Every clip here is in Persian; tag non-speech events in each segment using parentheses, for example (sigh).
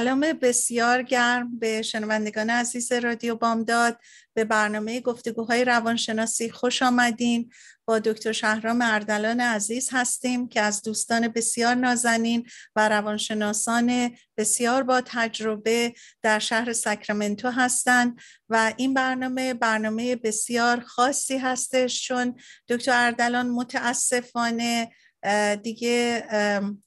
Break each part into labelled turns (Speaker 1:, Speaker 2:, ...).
Speaker 1: سلام بسیار گرم به شنوندگان عزیز رادیو بامداد. به برنامه گفتگوهای روانشناسی خوش آمدین. با دکتر شهرام اردلان عزیز هستیم که از دوستان بسیار نازنین و روانشناسان بسیار با تجربه در شهر ساکرامنتو هستند و این برنامه برنامه بسیار خاصی هستش چون دکتر اردلان متاسفانه دیگه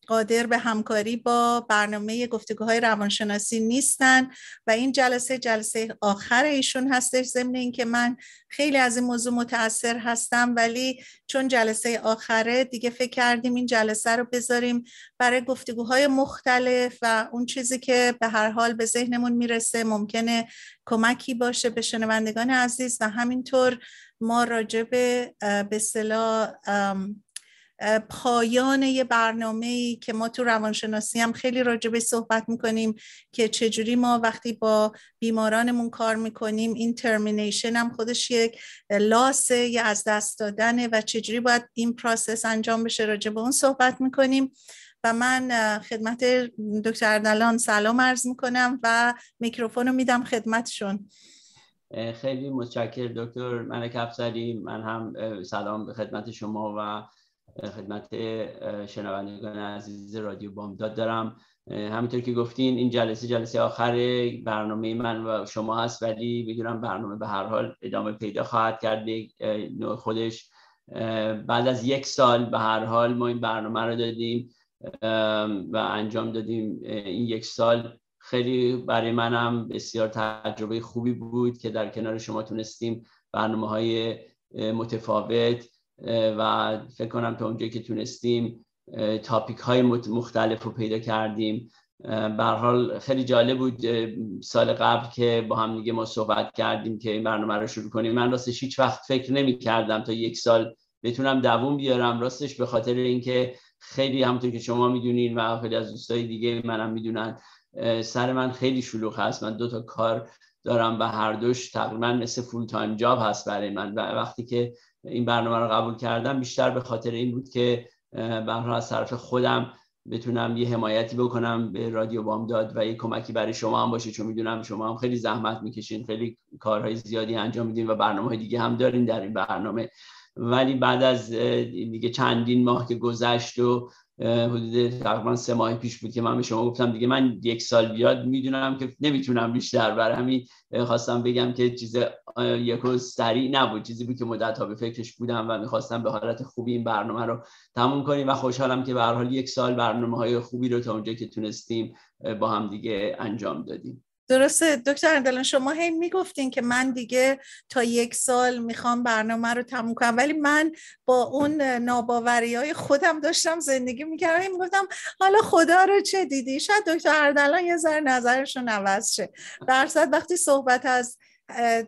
Speaker 1: قادر به همکاری با برنامه گفتگوهای روانشناسی نیستن و این جلسه جلسه آخر ایشون هستش. ضمن اینکه من خیلی از این موضوع متاثر هستم ولی چون جلسه آخره دیگه فکر کردیم این جلسه رو بذاریم برای گفتگوهای مختلف و اون چیزی که به هر حال به ذهنمون می‌رسه ممکنه کمکی باشه به شنوندگان عزیز و همینطور ما راجع به به پایان یه برنامه ای که ما تو روانشناسی هم خیلی راجبه صحبت می‌کنیم که چجوری ما وقتی با بیمارانمون کار می‌کنیم این ترمینیشن هم خودش یک لاسه یا از دست دادنه و چجوری باید این پراسس انجام بشه راجبه اون صحبت می‌کنیم. و من خدمت دکتر اردلان سلام عرض می‌کنم و میکروفون رو میدم خدمتشون.
Speaker 2: خیلی متشکر دکتر. ملک افزری من هم سلام به خدمت شما و خدمت شنوندگان عزیز رادیو بامداد دارم. همینطور که گفتین این جلسه جلسه آخر برنامه من و شما هست ولی می‌دونم برنامه به هر حال ادامه پیدا خواهد کرد نوع خودش. بعد از یک سال به هر حال ما این برنامه رو دادیم و انجام دادیم. این یک سال خیلی برای منم بسیار تجربه خوبی بود که در کنار شما تونستیم برنامه های متفاوت و فکر کنم تا اونجایی که تونستیم تاپیک های مختلف رو پیدا کردیم. به حال خیلی جالب بود سال قبل که با هم دیگه ما صحبت کردیم که این برنامه رو شروع کنیم. من راستش هیچ وقت فکر نمی کردم تا یک سال بتونم دووم بیارم. راستش به خاطر اینکه خیلی همونطور که شما می‌دونین و خیلی از دوستای دیگه منم می‌دونن سر من خیلی شلوغ هست. من دو تا کار دارم و هر دوش تقریبا مثل full time job هست برای من. و وقتی که این برنامه رو قبول کردم. بیشتر به خاطر این بود که به از طرف خودم بتونم یه حمایتی بکنم به رادیو بامداد و یه کمکی برای شما هم باشه چون می‌دونم شما هم خیلی زحمت می‌کشین خیلی کارهای زیادی انجام میدین و برنامه های دیگه هم دارین در این برنامه. ولی بعد از دیگه چندین ماه که گذشت و حدود تقریبا سه ماه پیش بود که من به شما گفتم دیگه من یک سال بیاد می‌دونم که نمی‌تونم بیشتر. برای همین خواستم بگم که چیز یک سریع نبود. چیزی بود که مدت ها به فکرش بودم و می‌خواستم به حالت خوبی این برنامه رو تموم کنیم و خوشحالم که به حال یک سال برنامه های خوبی رو تا اونجا که تونستیم با هم دیگه انجام دادیم.
Speaker 1: درسته. دکتر اردلان شما هی می‌گفتین که من دیگه تا یک سال می‌خوام برنامه رو تموم کنم ولی من با اون ناباوری های خودم داشتم زندگی می‌کردم. می‌گفتم حالا خدا رو چه دیدی؟ شاید دکتر اردلان یه ذره نظرشون عوض شه. درصد وقتی صحبت از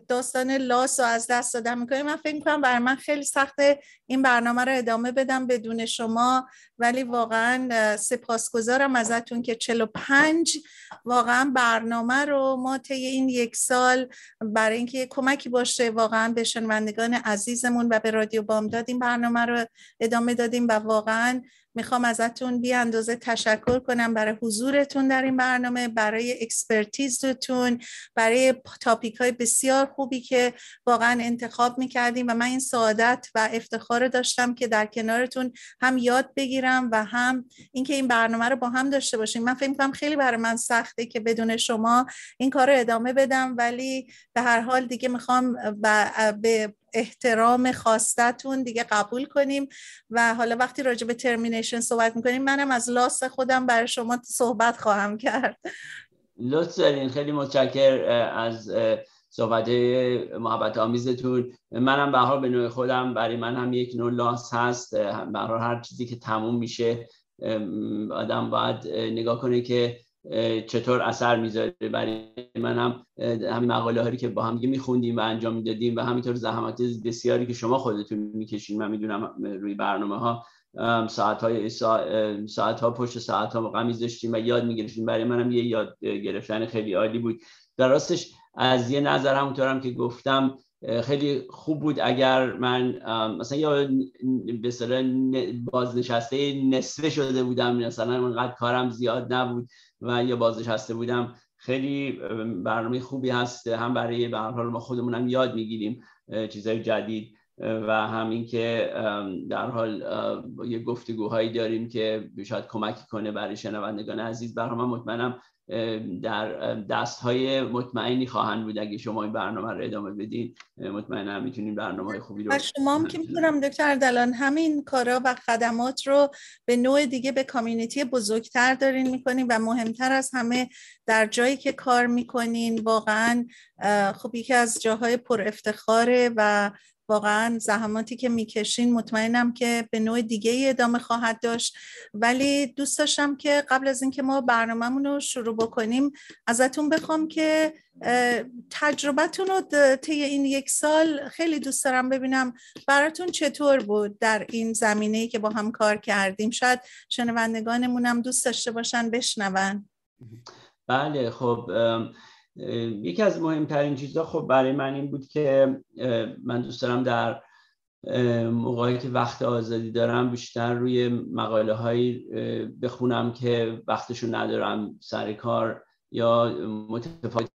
Speaker 1: داستان لاس رو از دست دادم می‌کنیم من فکر می‌کنم برای من خیلی سخته این برنامه رو ادامه بدم بدون شما. ولی واقعا سپاسگزارم ازتون که 45 واقعا برنامه رو ما طی این یک سال برای اینکه کمکی باشه واقعا به شنوندگان عزیزمون و به رادیو بامداد این برنامه رو ادامه دادیم و واقعا می‌خوام ازتون بی اندازه تشکر کنم برای حضورتون در این برنامه برای expertise تون برای topic های بسیار خوبی که واقعا انتخاب می‌کردیم و من این سعادت و افتخار داشتم که در کنارتون هم یاد بگیرم و هم اینکه این برنامه رو با هم داشته باشیم. من فکر می‌کنم خیلی برای من سخته که بدون شما این کار رو ادامه بدم ولی به هر حال دیگه می‌خوام به احترام خواستتون دیگه قبول کنیم و حالا وقتی راجع به ترمینیشن صحبت می‌کنیم منم از لاس خودم برای شما صحبت خواهم کرد.
Speaker 2: لطف دارین. خیلی متشکر از صحبت محبت آمیزتون. منم به حال به نوع خودم برای من هم یک نوع لاس هست. به هر چیزی که تموم میشه آدم باید نگاه کنه که چطور اثر می‌ذاره. برای من هم همین مقاله هایی که با هم میخوندیم و انجام می‌دادیم و همینطور زحمات بسیاری که شما خودتون می‌کشین. من می‌دونم روی برنامه ها ساعت های ساعت ها پشت ساعت ها قمیز داشتیم و یاد می‌گرفتیم. برای منم یه یاد گرفتن خیلی عالی بود. در راستش از یه نظر همونطورم که گفتم خیلی خوب بود اگر من مثلا یا به بازنشسته نصفه شده بودم. مثلا انقدر کارم زیاد نبود. و یا بازنشسته بودم. خیلی برنامه خوبی هست. هم برای به حال ما خودمونم یاد می‌گیریم چیزهای جدید و همین که در حال یه گفتگوهایی داریم که شاید کمکی کنه برای شنوندگان عزیز. برای من مطمئنم در دست های مطمئنی خواهند بود. اگه شما این برنامه رو ادامه بدین مطمئنم می‌تونین برنامه خوبی رو
Speaker 1: شما هم که می‌تونم دکتر دلان همین کارا و خدمات رو به نوع دیگه به کامیونیتی بزرگتر دارین می‌کنین و مهمتر از همه در جایی که کار می‌کنین واقعا خب یکی از جاهای پر افتخاره و واقعا زحماتی که می‌کشین مطمئنم که به نوع دیگه ادامه خواهد داشت. ولی دوست داشتم که قبل از اینکه ما برنامهمون رو شروع بکنیم ازتون بخوام که تجربتون رو طی این یک سال خیلی دوست دارم ببینم براتون چطور بود در این زمینه که با هم کار کردیم. شاید شنوندگانمونم دوست داشته باشن بشنون.
Speaker 2: بله خب یکی از مهمترین چیزها خب برای من این بود که من دوست دارم در موقعی که وقت آزادی دارم بیشتر روی مقاله هایی بخونم که وقتشون ندارم سر کار یا متفاوت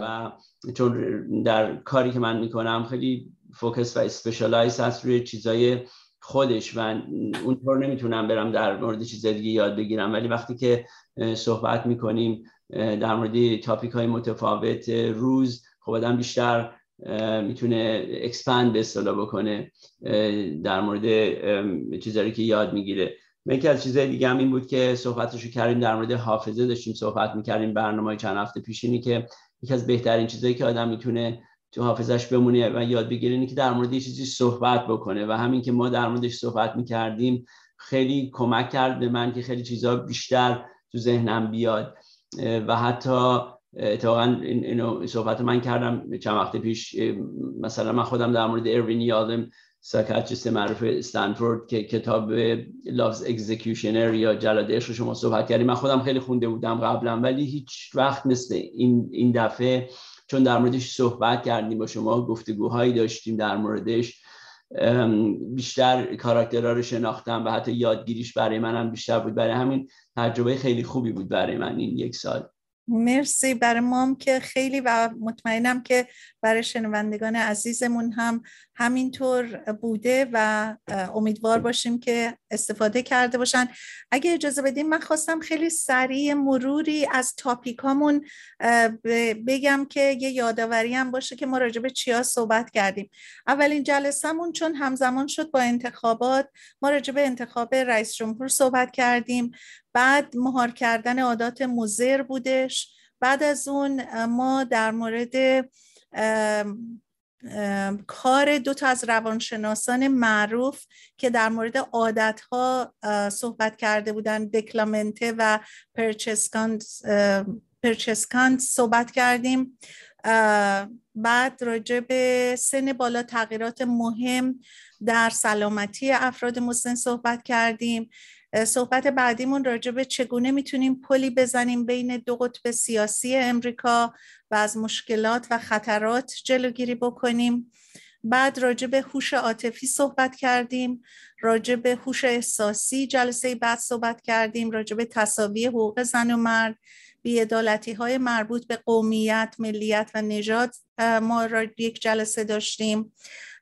Speaker 2: و چون در کاری که من می‌کنم خیلی focus و specialize هست روی چیزای خودش و اونطور نمی‌تونم برم در مورد چیزای دیگه یاد بگیرم. ولی وقتی که صحبت می‌کنیم در مورد topic های متفاوت روز خب آدم بیشتر می‌تونه اکسپند به اصطلاح بکنه در مورد چیزهایی که یاد می‌گیره. یکی از چیزهای دیگه هم این بود که صحبتشو کردیم در مورد حافظه داشتیم صحبت می‌کردیم برنامه چند هفته پیشینی که یکی از بهترین چیزهایی که آدم می‌تونه تو حافظش بمونه و یاد بگیره اینه که در مورد چیزی صحبت بکنه و همین که ما در موردش صحبت می‌کردیم خیلی کمک کرد به من که خیلی چیزها بیشتر تو ذهنم بیاد. و حتی اتفاقا اینو صحبت من کردم چند وقت پیش مثلا من خودم در مورد اروین یالوم psychiatrist معروف استنفورد که کتاب Love's Executioner یا جلاد عشق رو شما صحبت کردیم. من خودم خیلی خونده بودم قبلا ولی هیچ وقت مثل این, این دفعه چون در موردش صحبت کردیم با شما گفتگوهایی داشتیم در موردش. بیشتر کاراکترها رو شناختم و حتی یادگیریش برای منم بیشتر بود. برای همین تجربه خیلی خوبی بود برای من این یک سال.
Speaker 1: مرسی برای مام که خیلی و مطمئنم که برای شنوندگان عزیزمون هم همینطور بوده و امیدوار باشیم که استفاده کرده باشن. اگه اجازه بدیم من خواستم خیلی سریع مروری از تاپیکامون بگم که یه یادآوری هم باشه که ما راجع به چیا صحبت کردیم. اولین جلسهمون چون همزمان شد با انتخابات ما راجع به انتخاب رئیس جمهور صحبت کردیم. بعد مهار کردن عادات مزر بودش. بعد از اون ما در مورد کار دو تا از روانشناسان معروف که در مورد عادت ها صحبت کرده بودن دکلامنته و پرچسکاند صحبت کردیم. بعد راجع به سن بالا تغییرات مهم در سلامتی افراد مسن صحبت کردیم. صحبت بعدیمون راجع به چگونه می‌تونیم پلی بزنیم بین دو قطب سیاسی امریکا و از مشکلات و خطرات جلوگیری بکنیم. بعد راجع به هوش عاطفی صحبت کردیم راجع به هوش احساسی جلسه بعد صحبت کردیم راجع به تصاوی حقوق زن و مرد بیعدالتی های مربوط به قومیت، ملیت و نژاد ما را یک جلسه داشتیم.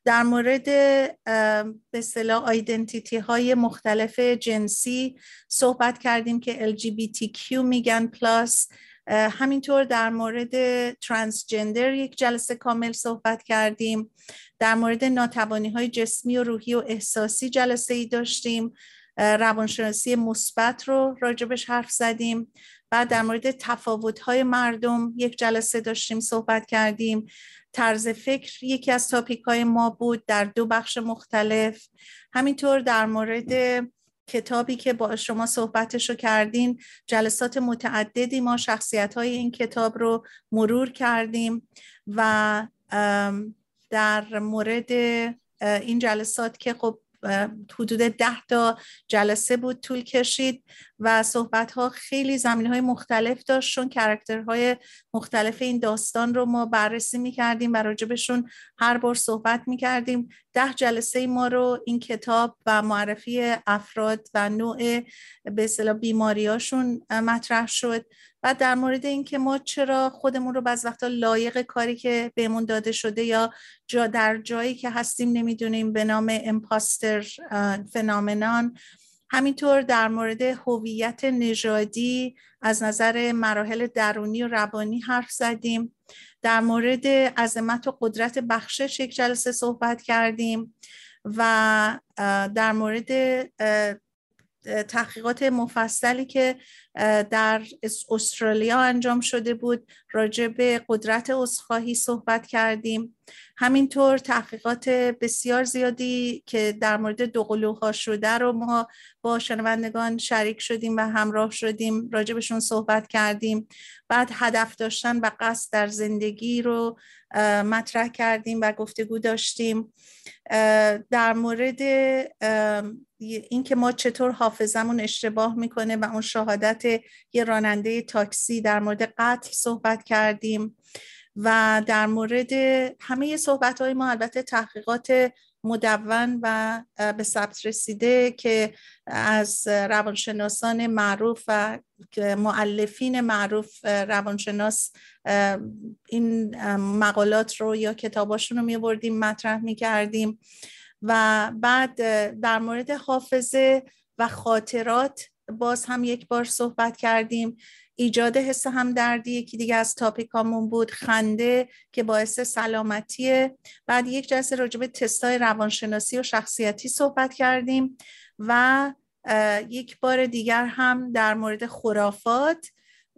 Speaker 1: در مورد به اصطلاح آیدنتیتی های مختلف جنسی صحبت کردیم که LGBTQ میگن پلاس همینطور در مورد ترانسجندر یک جلسه کامل صحبت کردیم. در مورد ناتوانی های جسمی و روحی و احساسی جلسه ای داشتیم روانشناسی مثبت رو راجبش حرف زدیم. بعد در مورد تفاوت‌های مردم یک جلسه داشتیم صحبت کردیم. طرز فکر یکی از تاپیک های ما بود در دو بخش مختلف. همینطور در مورد کتابی که با شما صحبتش رو کردین جلسات متعددی ما شخصیت های این کتاب رو مرور کردیم و در مورد این جلسات که خب حدود ده تا جلسه بود طول کشید و صحبت ها خیلی زمین های مختلف داشت چون کرکترهای مختلف این داستان رو ما بررسی می کردیم و راجبشون هر بار صحبت می کردیم ده جلسه ما رو این کتاب و معرفی افراد و نوع به بیماریاشون مطرح شد. و در مورد اینکه ما چرا خودمون رو بعض وقتا لایق کاری که بهمون داده شده یا جا در جایی که هستیم نمی‌دونیم به نام امپاستر فنامنان همینطور در مورد هویت نژادی از نظر مراحل درونی و روانی حرف زدیم. در مورد عظمت و قدرت بخشش یک جلسه صحبت کردیم و در مورد تحقیقات مفصلی که در استرالیا انجام شده بود. راجع به قدرت عذرخواهی صحبت کردیم. همینطور تحقیقات بسیار زیادی که در مورد دوقلوها شده رو ما با شنوندگان شریک شدیم و همراه شدیم راجبشون صحبت کردیم. بعد هدف داشتن و قصد در زندگی رو مطرح کردیم و گفتگو داشتیم. در مورد اینکه ما چطور حافظمون اشتباه می‌کنه و اون شهادت یه راننده تاکسی در مورد قتل صحبت کردیم و در مورد همه صحبت های ما البته تحقیقات مدون و به ثبت رسیده که از روانشناسان معروف و معلفین معروف روانشناس این مقالات رو یا کتاباشون رو می بردیم مطرح می کردیم و بعد در مورد حافظه و خاطرات باز هم یک بار صحبت کردیم. ایجاد حس همدردی یکی دیگه از تاپیکامون بود خنده که باعث سلامتیه. بعد یک جلسه راجب تستای روانشناسی و شخصیتی صحبت کردیم و یک بار دیگر هم در مورد خرافات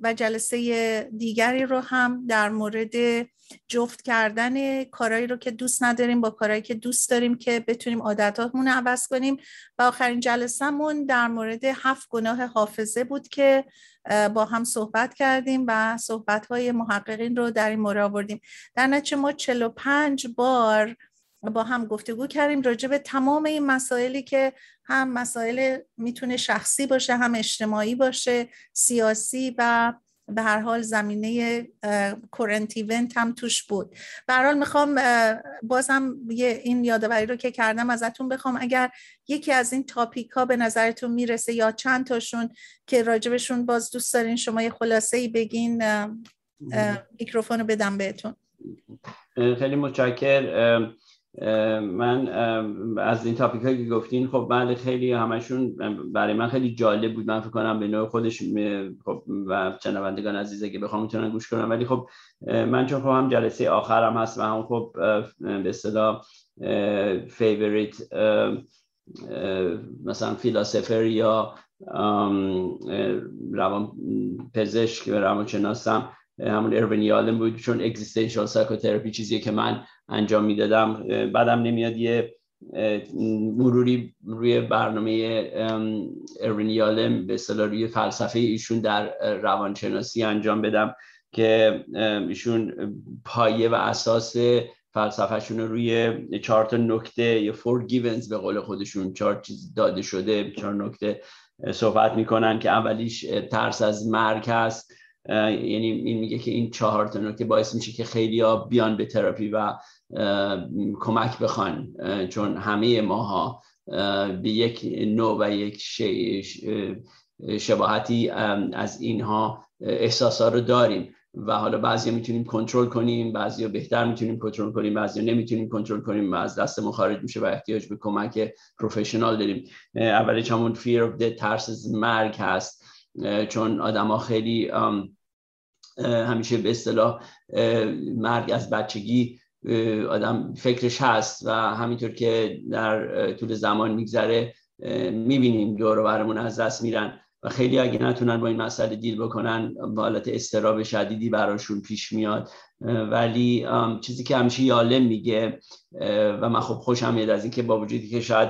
Speaker 1: و جلسه دیگری رو هم در مورد جفت کردن کارهایی رو که دوست نداریم با کارهایی که دوست داریم که بتونیم عادتاتمون عوض کنیم. و آخرین جلسهمون در مورد هفت گناه حافظه بود که با هم صحبت کردیم و صحبت های محققین رو در این مورد آوردیم. در نتیجه ما 45 بار با هم گفتگو کردیم راجع به تمام این مسائلی که هم مسائل می‌تونه شخصی باشه هم اجتماعی باشه سیاسی و به هر حال زمینه کورنت ایونت هم توش بود. به هر حال می‌خوام بازم یه این یادآوری رو که کردم ازتون بخوام. اگر یکی از این تاپیک ها به نظرتون می‌رسه یا چند تاشون که راجبشون باز دوست دارین شما یه خلاصه ای بگین میکروفون رو بدم بهتون.
Speaker 2: خیلی متشکر. من از این تاپیک هایی که گفتین خب بله خیلی همشون برای من خیلی جالب بود. من فکر کنم به نوع خودش خب و شنوندگان عزیزه که بخوام می‌تونن گوش کنم ولی خب من چون خب هم جلسه آخرم هست و هم خب به اصطلاح favorite مثلا philosopher یا روان پزشک و روانشناسم همون اروین یالوم بود چون existential psychotherapy چیزیه که من انجام می‌دادم. بدم نمیاد یه مروری روی برنامه اروین یالوم به اصطلاح روی فلسفه ایشون در روانشناسی انجام بدم که ایشون پایه و اساس فلسفهشون روی چهار تا نکته یا فورگیونز به قول خودشون چهار چیز داده شده چهار نکته صحبت می‌کنن که اولیش ترس از مرگ هست. یعنی این میگه که این چهار تا نکته باعث میشه که خیلی بیان به تراپی و کمک بخوان چون همه ماها به یک نوع و یک شباهتی از اینها احساسات رو داریم و حالا بعضی می‌تونیم کنترل کنیم بعضی بهتر می‌تونیم کنترل کنیم بعضی نمی‌تونیم کنترل کنیم و از دست خارج میشه و احتیاج به کمک پروفشنال داریم. اولش همون fear of death ترس از مرگ هست. چون آدما خیلی همیشه به اصطلاح مرگ از بچگی آدم فکرش هست و همینطور که در طول زمان میگذره می‌بینیم دور برمون از دست میرن و خیلی اگه نتونن با این مسئله دیل بکنن با حالت استراب شدیدی براشون پیش میاد. ولی چیزی که همیشه یالم میگه و من خب خوشم میاد از اینکه با وجودی که شاید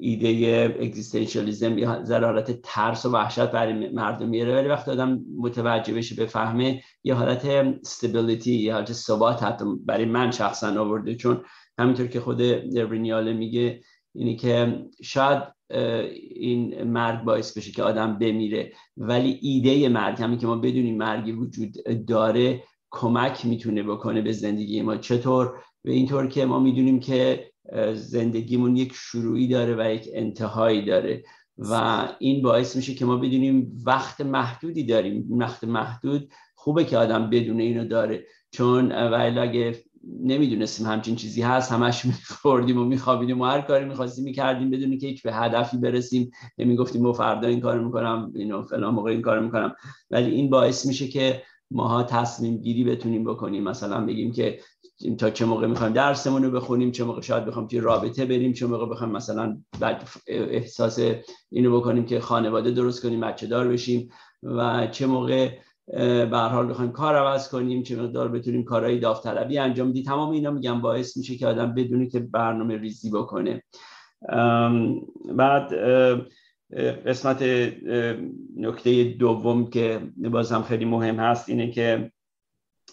Speaker 2: ایده اگزیستانسیالیسم یا حالت ترس و وحشت برای مردم میاره. ولی وقتی آدم متوجه بشه بفهمه یه حالت استابیلیتی یه حالت ثبات حتی برای من شخصا آورده. چون همینطور که خود رینیاله میگه اینی که شاید این مرگ باعث بشه که آدم بمیره. ولی ایده مرگ همین که ما بدونیم مرگی وجود داره کمک می‌تونه بکنه به زندگی ما. چطور؟ به اینطور که ما می‌دونیم که زندگیمون یک شروعی داره و یک انتهایی داره و این باعث میشه که ما بدونیم وقت محدودی داریم. وقت محدود خوبه که آدم بدونه اینو داره چون ولی اگه نمی‌دونستیم همچین چیزی هست همش میخوردیم و میخوابیدیم و هر کاری می‌خواستیم می‌کردیم بدونی که یک به هدفی برسیم. نمی‌گفتیم ما فردا این کار می‌کنم اینو فلان موقع این کار می‌کنم. ولی این باعث میشه که ماها تصمیم گیری بتونیم بکنیم. مثلا بگیم که تا چه موقع می‌خوایم درسمون رو بخونیم چه موقع شاید بخوایم توی رابطه بریم چه موقع بخوایم مثلا بعد احساس اینو بکنیم که خانواده درست کنیم بچه دار بشیم و چه موقع به حال بخوایم کار عوض کنیم چه مقدار بتونیم کارهای داوطلبی انجام بدیم. تمام اینا میگم باعث میشه که آدم بدونه که برنامه ریزی بکنه. بعد قسمت نکته دوم که بازم خیلی مهم هست اینه که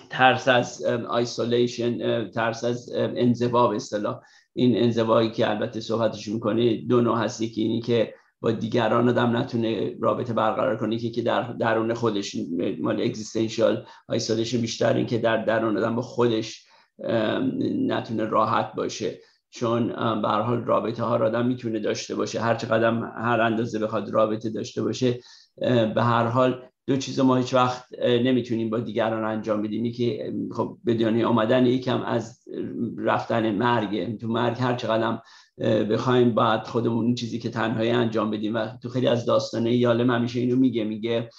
Speaker 2: ترس از آیسولیشن ترس از انزوا به اصطلاح. این انزوایی که البته صحبتش می‌کنه دو نوع هستی که اینی که با دیگران آدم نتونه رابطه برقرار کنه. که در درون خودش مال existential isolation بیشتر این که در درون آدم با خودش نتونه راحت باشه. چون به هر حال رابطه ها را آدم می‌تونه داشته باشه. هر چقدر هر اندازه بخواد رابطه داشته باشه به هر حال دو چیز ما هیچ وقت نمی‌تونیم با دیگران انجام بدیم. که خب به دنیا آمدن یکیم از رفتن مرگه تو مرگ هر چقدر بخوایم بعد خودمون این چیزی که تنهایی انجام بدیم و تو خیلی از داستانه یالم همیشه اینو میگه میگه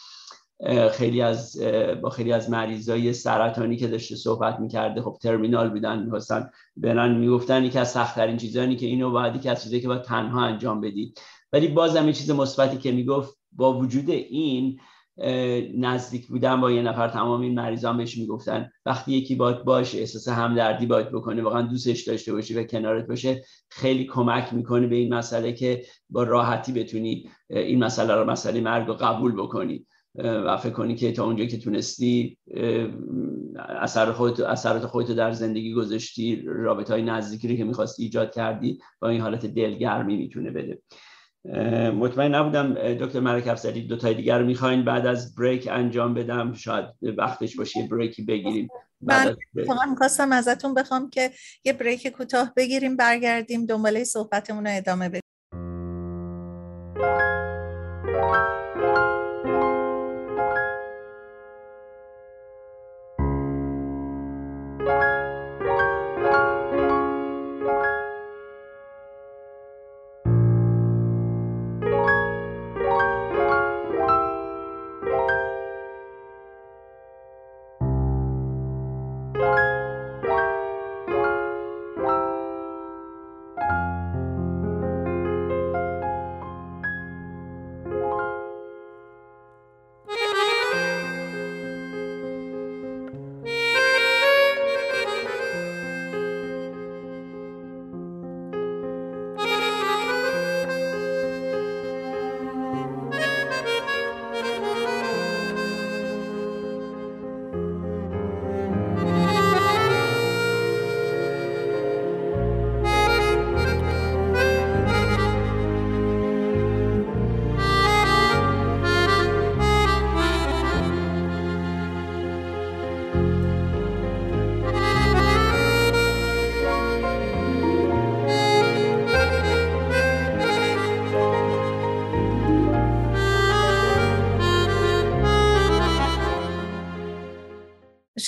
Speaker 2: خیلی از با خیلی از مریضای سرطانی که داشته صحبت می‌کرده خب ترمینال بودن می‌خواستن برن می‌گفتن یکی از سختترین چیزانی که اینو باید یکی از چیزایی که باید تنها انجام بدی ولی بازم یه چیز مثبتی که می‌گفت با وجود این نزدیک بودن با یه نفر تمام این مریضان بهش می‌گفتن وقتی یکی باید باش احساس همدردی باید بکنه واقعا دوستش داشته باشی و کنارت باشه خیلی کمک می‌کنه به این مسئله که با راحتی بتونی این مسئله رو مسئله مرگ رو قبول بکنی. و فکر کنی که تا اونجا که تونستی اثر خودت اثرات خودت در زندگی گذاشتی رابطه های نزدیکی رو که می‌خواستی ایجاد کردی با این حالت دلگرمی می‌تونه بده. مطمئن نبودم دکتر مرک افزری دو تای دیگر رو می‌خواین بعد از بریک انجام بدم. شاید وقتش باشه یه بریکی بگیریم.
Speaker 1: من می‌خواستم ازتون بخوام که یه بریک کوتاه بگیریم برگردیم دنباله صحبتمون رو ادامه بدیم.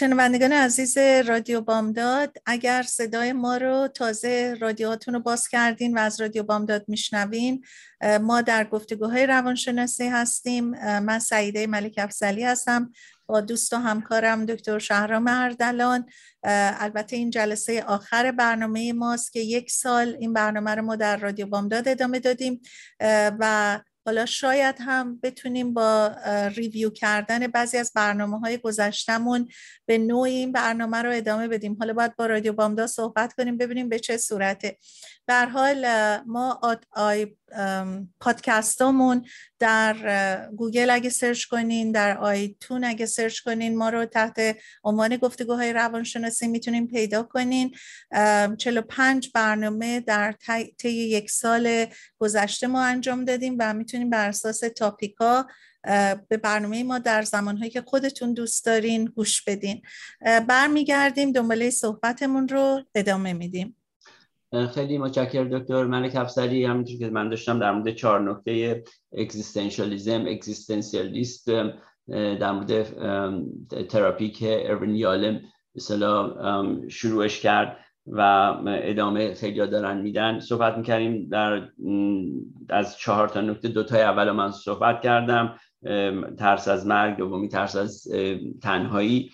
Speaker 1: شنوندگان عزیز رادیو بامداد اگر صدای ما رو تازه رادیوهاتون رو باز کردین و از رادیو بامداد میشنوین ما در گفتگوهای روانشناسی هستیم. من سعیده ملک افزلی هستم. با دوست و همکارم دکتر شهرام اردلان. البته این جلسه آخر برنامه ماست که یک سال این برنامه رو ما در رادیو بامداد ادامه دادیم. و حالا شاید هم بتونیم با review کردن بعضی از برنامه های گذشتمون به نوعی این برنامه رو ادامه بدیم. حالا باید با رادیو بامداد صحبت کنیم ببینیم به چه صورته. در حال ما آی پادکستامون در گوگل اگه سرچ کنین در iTunes اگه سرچ کنین ما رو تحت عنوان گفتگوهای روانشناسی می‌تونین پیدا کنین. 45 برنامه در طی یک سال گذشته ما انجام دادیم و می‌تونیم بر اساس تاپیکا به برنامه ما در زمانهایی که خودتون دوست دارین گوش بدین. برمیگردیم دنباله صحبتمون رو ادامه میدیم.
Speaker 2: خیلی متشکر دکتر ملک افسری همینطور که من داشتم در مورد چهار نکته اگزیستانسیالیسم اگزیستانسیالیست در مورد تراپی که اروین یالم مثلا شروعش کرد و ادامه خیلی دارن میدن. صحبت می‌کردیم در از چهار تا نکته دوتای اول من صحبت کردم ترس از مرگ دومی ترس از تنهایی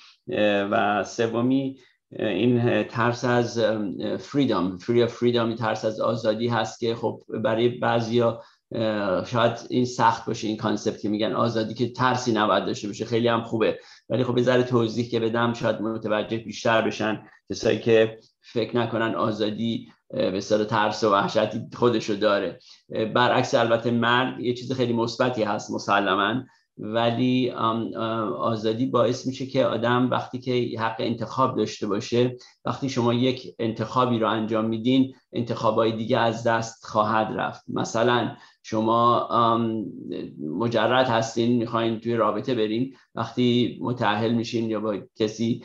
Speaker 2: و سومی این ترس از فریدام فری فریدام ترس از آزادی هست که خب برای بعضیا شاید این سخت باشه این کانسپت که میگن آزادی که ترسی نباید داشته باشه خیلی هم خوبه. ولی خب ذره توضیح که بدم شاید متوجه بیشتر بشن کسایی که فکر نکنن آزادی به سر ترس و وحشتی خودشو داره. برعکس البته مرگ یه چیز خیلی مثبتی هست مسلما. ولی آزادی باعث میشه که آدم وقتی که حق انتخاب داشته باشه وقتی شما یک انتخابی رو انجام میدین انتخابای دیگه از دست خواهد رفت. مثلا شما مجرد هستین می‌خواین توی رابطه برین وقتی متعهل میشین یا با کسی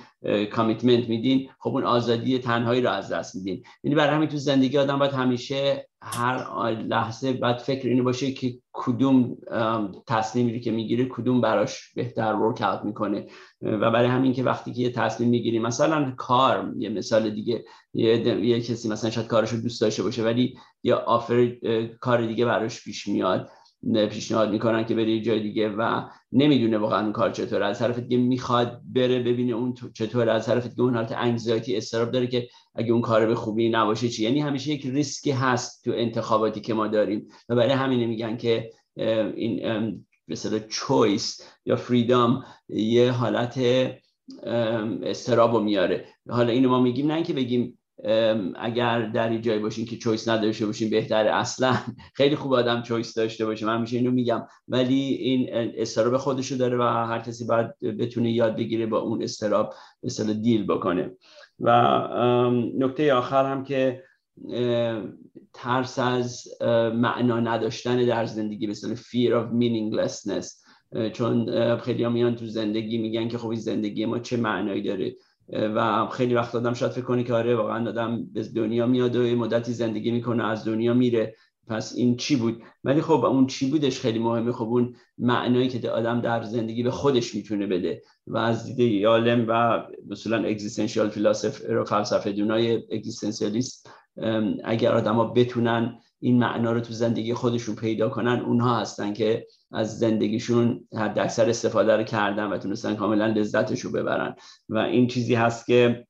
Speaker 2: کامیتمنت میدین خب اون آزادی تنهایی رو از دست میدین. یعنی برای همین تو زندگی آدم باید همیشه هر لحظه باید فکر اینو باشه که کدوم تصمیمی که می‌گیره کدوم براش بهتر ورک اوت می‌کنه. و برای همین که وقتی که یه تصمیم می‌گیری مثلا کار یه مثال دیگه یه, یه کسی مثلا شاید کارش رو دوست داشته باشه ولی یه آفر کار دیگه براش پیش میاد. پیشنهاد می‌کنن که بره جای دیگه و نمی‌دونه واقعا اون کار چطوره. از طرف دیگه می‌خواد بره ببینه اون چطوره. از طرف دیگه اون حالت انگزایتی استراب داره که اگه اون کار به خوبی نباشه چی؟ یعنی همیشه یک ریسکی هست تو انتخاباتی که ما داریم. و برای همین میگن که این مثلا چویس یا فریدام یه حالت استراب رو میاره. حالا اینو ما میگیم نه که بگیم اگر در این جای باشین که چویس نداشته باشین بهتره اصلا خیلی خوب آدم چویس داشته باشه. من میشه اینو میگم. ولی این استراب خودشو داره و هر کسی باید بتونه یاد بگیره با اون استراب مثلا دیل بکنه. و نکته آخر هم که ترس از معنا نداشتن در زندگی مثل fear of meaninglessness. چون خیلی ها میان تو زندگی میگن که خب زندگی ما چه معنایی داره؟ و خیلی وقت آدم شاید فکر کنه که آره واقعا آدم به دنیا میاد و مدتی زندگی می‌کنه از دنیا میره. پس این چی بود؟ ولی خب اون چی بودش خیلی مهمه. خب اون معنایی که آدم در زندگی به خودش می‌تونه بده و از دید یالم و مثلا اگزیستنشیال فلسفه فلسفه دونای اگزیستنسیالیست اگر آدما بتونن این معنا رو تو زندگی خودشون پیدا کنن اونها هستن که از زندگیشون حد اکثر استفاده رو کردن و تونستن کاملا لذتش رو ببرن. و این چیزی هست که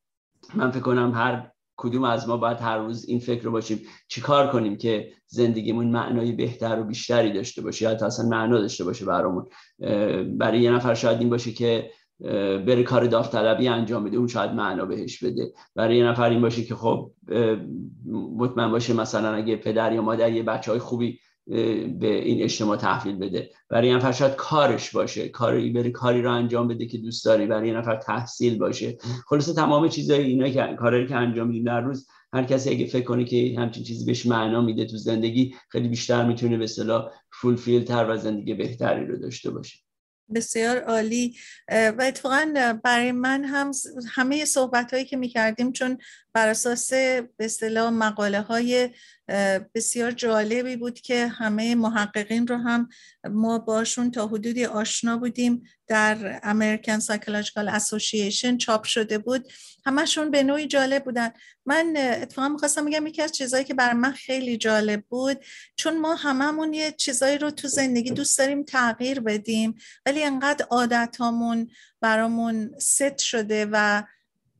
Speaker 2: من فکر کنم هر کدوم از ما باید هر روز این فکر رو باشیم. چیکار کنیم که زندگیمون معنای بهتر و بیشتری داشته باشه یا اصلا معنا داشته باشه برامون؟ برای یه نفر شاید این باشه که بره کار داوطلبی انجام بده اون شاید معنا بهش بده. برای یه نفر این باشه که خب مطمئن باشه مثلا اگه پدر یا مادر یه بچه های خوبی به این اجتماع تحویل بده. برای یه نفر شاید کارش باشه کاری بره کاری رو انجام بده که دوست داری برای یه نفر تحصیل باشه. خلاصه تمام چیزای اینا که کاری که انجام میدیم در روز هر کسی اگه فکر کنه که همچین چیزی بهش معنا میده تو زندگی خیلی بیشتر می‌تونه به اصطلاح فول تر و زندگی بهتری رو داشته باشه.
Speaker 1: بسیار عالی. و اتفاقا برای من هم همه صحبت هایی که می کردیم چون بر اساس به اصطلاح مقاله های بسیار جالبی بود که همه محققین رو هم ما باشون تا حدودی آشنا بودیم. در American Psychological Association چاپ شده بود. همشون به نوعی جالب بودن. من اتفاقا می‌خواستم بگم یکی از چیزهایی که بر من خیلی جالب بود چون ما هممون یه چیزایی رو تو زندگی دوست داریم تغییر بدیم ولی انقدر عادت برامون ست شده و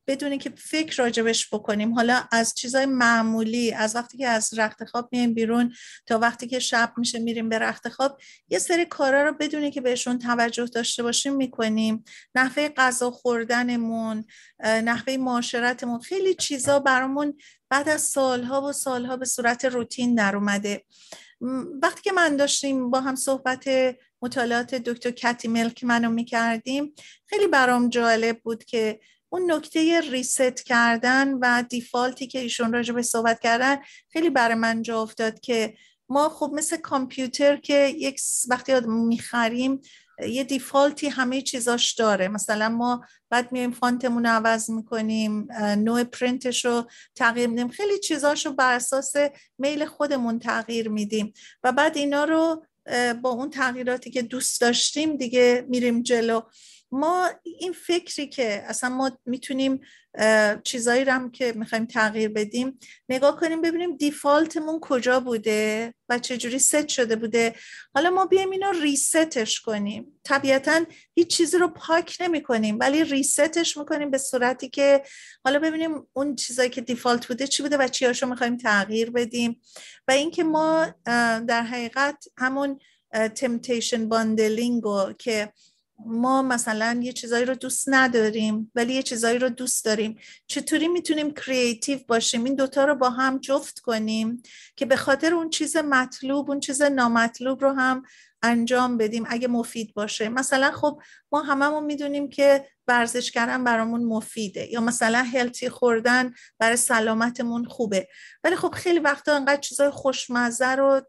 Speaker 1: بدونی که فکر راجبش بکنیم. حالا از چیزای معمولی از وقتی که از رخت خواب میایم بیرون تا وقتی که شب میشه میریم به رخت خواب یه سری کارا رو بدونی که بهشون توجه داشته باشیم می‌کنیم. نحوه غذا خوردنمون نحوه معاشرتمون خیلی چیزا برامون بعد از سالها و سالها به صورت روتین در اومده. وقتی که من داشتیم با هم صحبت مطالعات دکتر کتی ملک منو می‌کردیم خیلی برام جالب بود که اون نکته ریست کردن و دیفالتی که ایشون راجع به صحبت کردن خیلی برای من جا افتاد که ما خب مثل کامپیوتر که یک وقتی می‌خریم یه دیفالتی همه چیزاش داره. مثلا ما بعد میایم فانتمون رو عوض می‌کنیم نوع پرینتش رو تغییر میدیم. خیلی چیزاش رو بر اساس میل خودمون تغییر میدیم و بعد اینا رو با اون تغییراتی که دوست داشتیم دیگه میریم جلو. ما این فکری که اصلا ما می‌تونیم چیزایی هم که می‌خوایم تغییر بدیم نگاه کنیم ببینیم دیفالتمون کجا بوده و چجوری ست شده بوده. حالا ما بیایم اینو reset ش کنیم. طبیعتا هیچ چیزی رو پاک نمی کنیم ولی reset ش می‌کنیم به صورتی که حالا ببینیم اون چیزایی که default بوده چی بوده و چی هاشو می‌خوایم تغییر بدیم. و اینکه ما در حقیقت همون temptation bundling که ما مثلا یه چیزایی رو دوست نداریم ولی یه چیزایی رو دوست داریم. چطوری می‌تونیم creative باشیم؟ این دوتا رو با هم جفت کنیم که به خاطر اون چیز مطلوب اون چیز نامطلوب رو هم انجام بدیم اگه مفید باشه. مثلا خب ما هممون می‌دونیم که ورزش کردن برامون مفیده. یا مثلا هلتی خوردن برای سلامتمون خوبه. ولی خب خیلی وقتا انقدر چیزای خوشمزه رو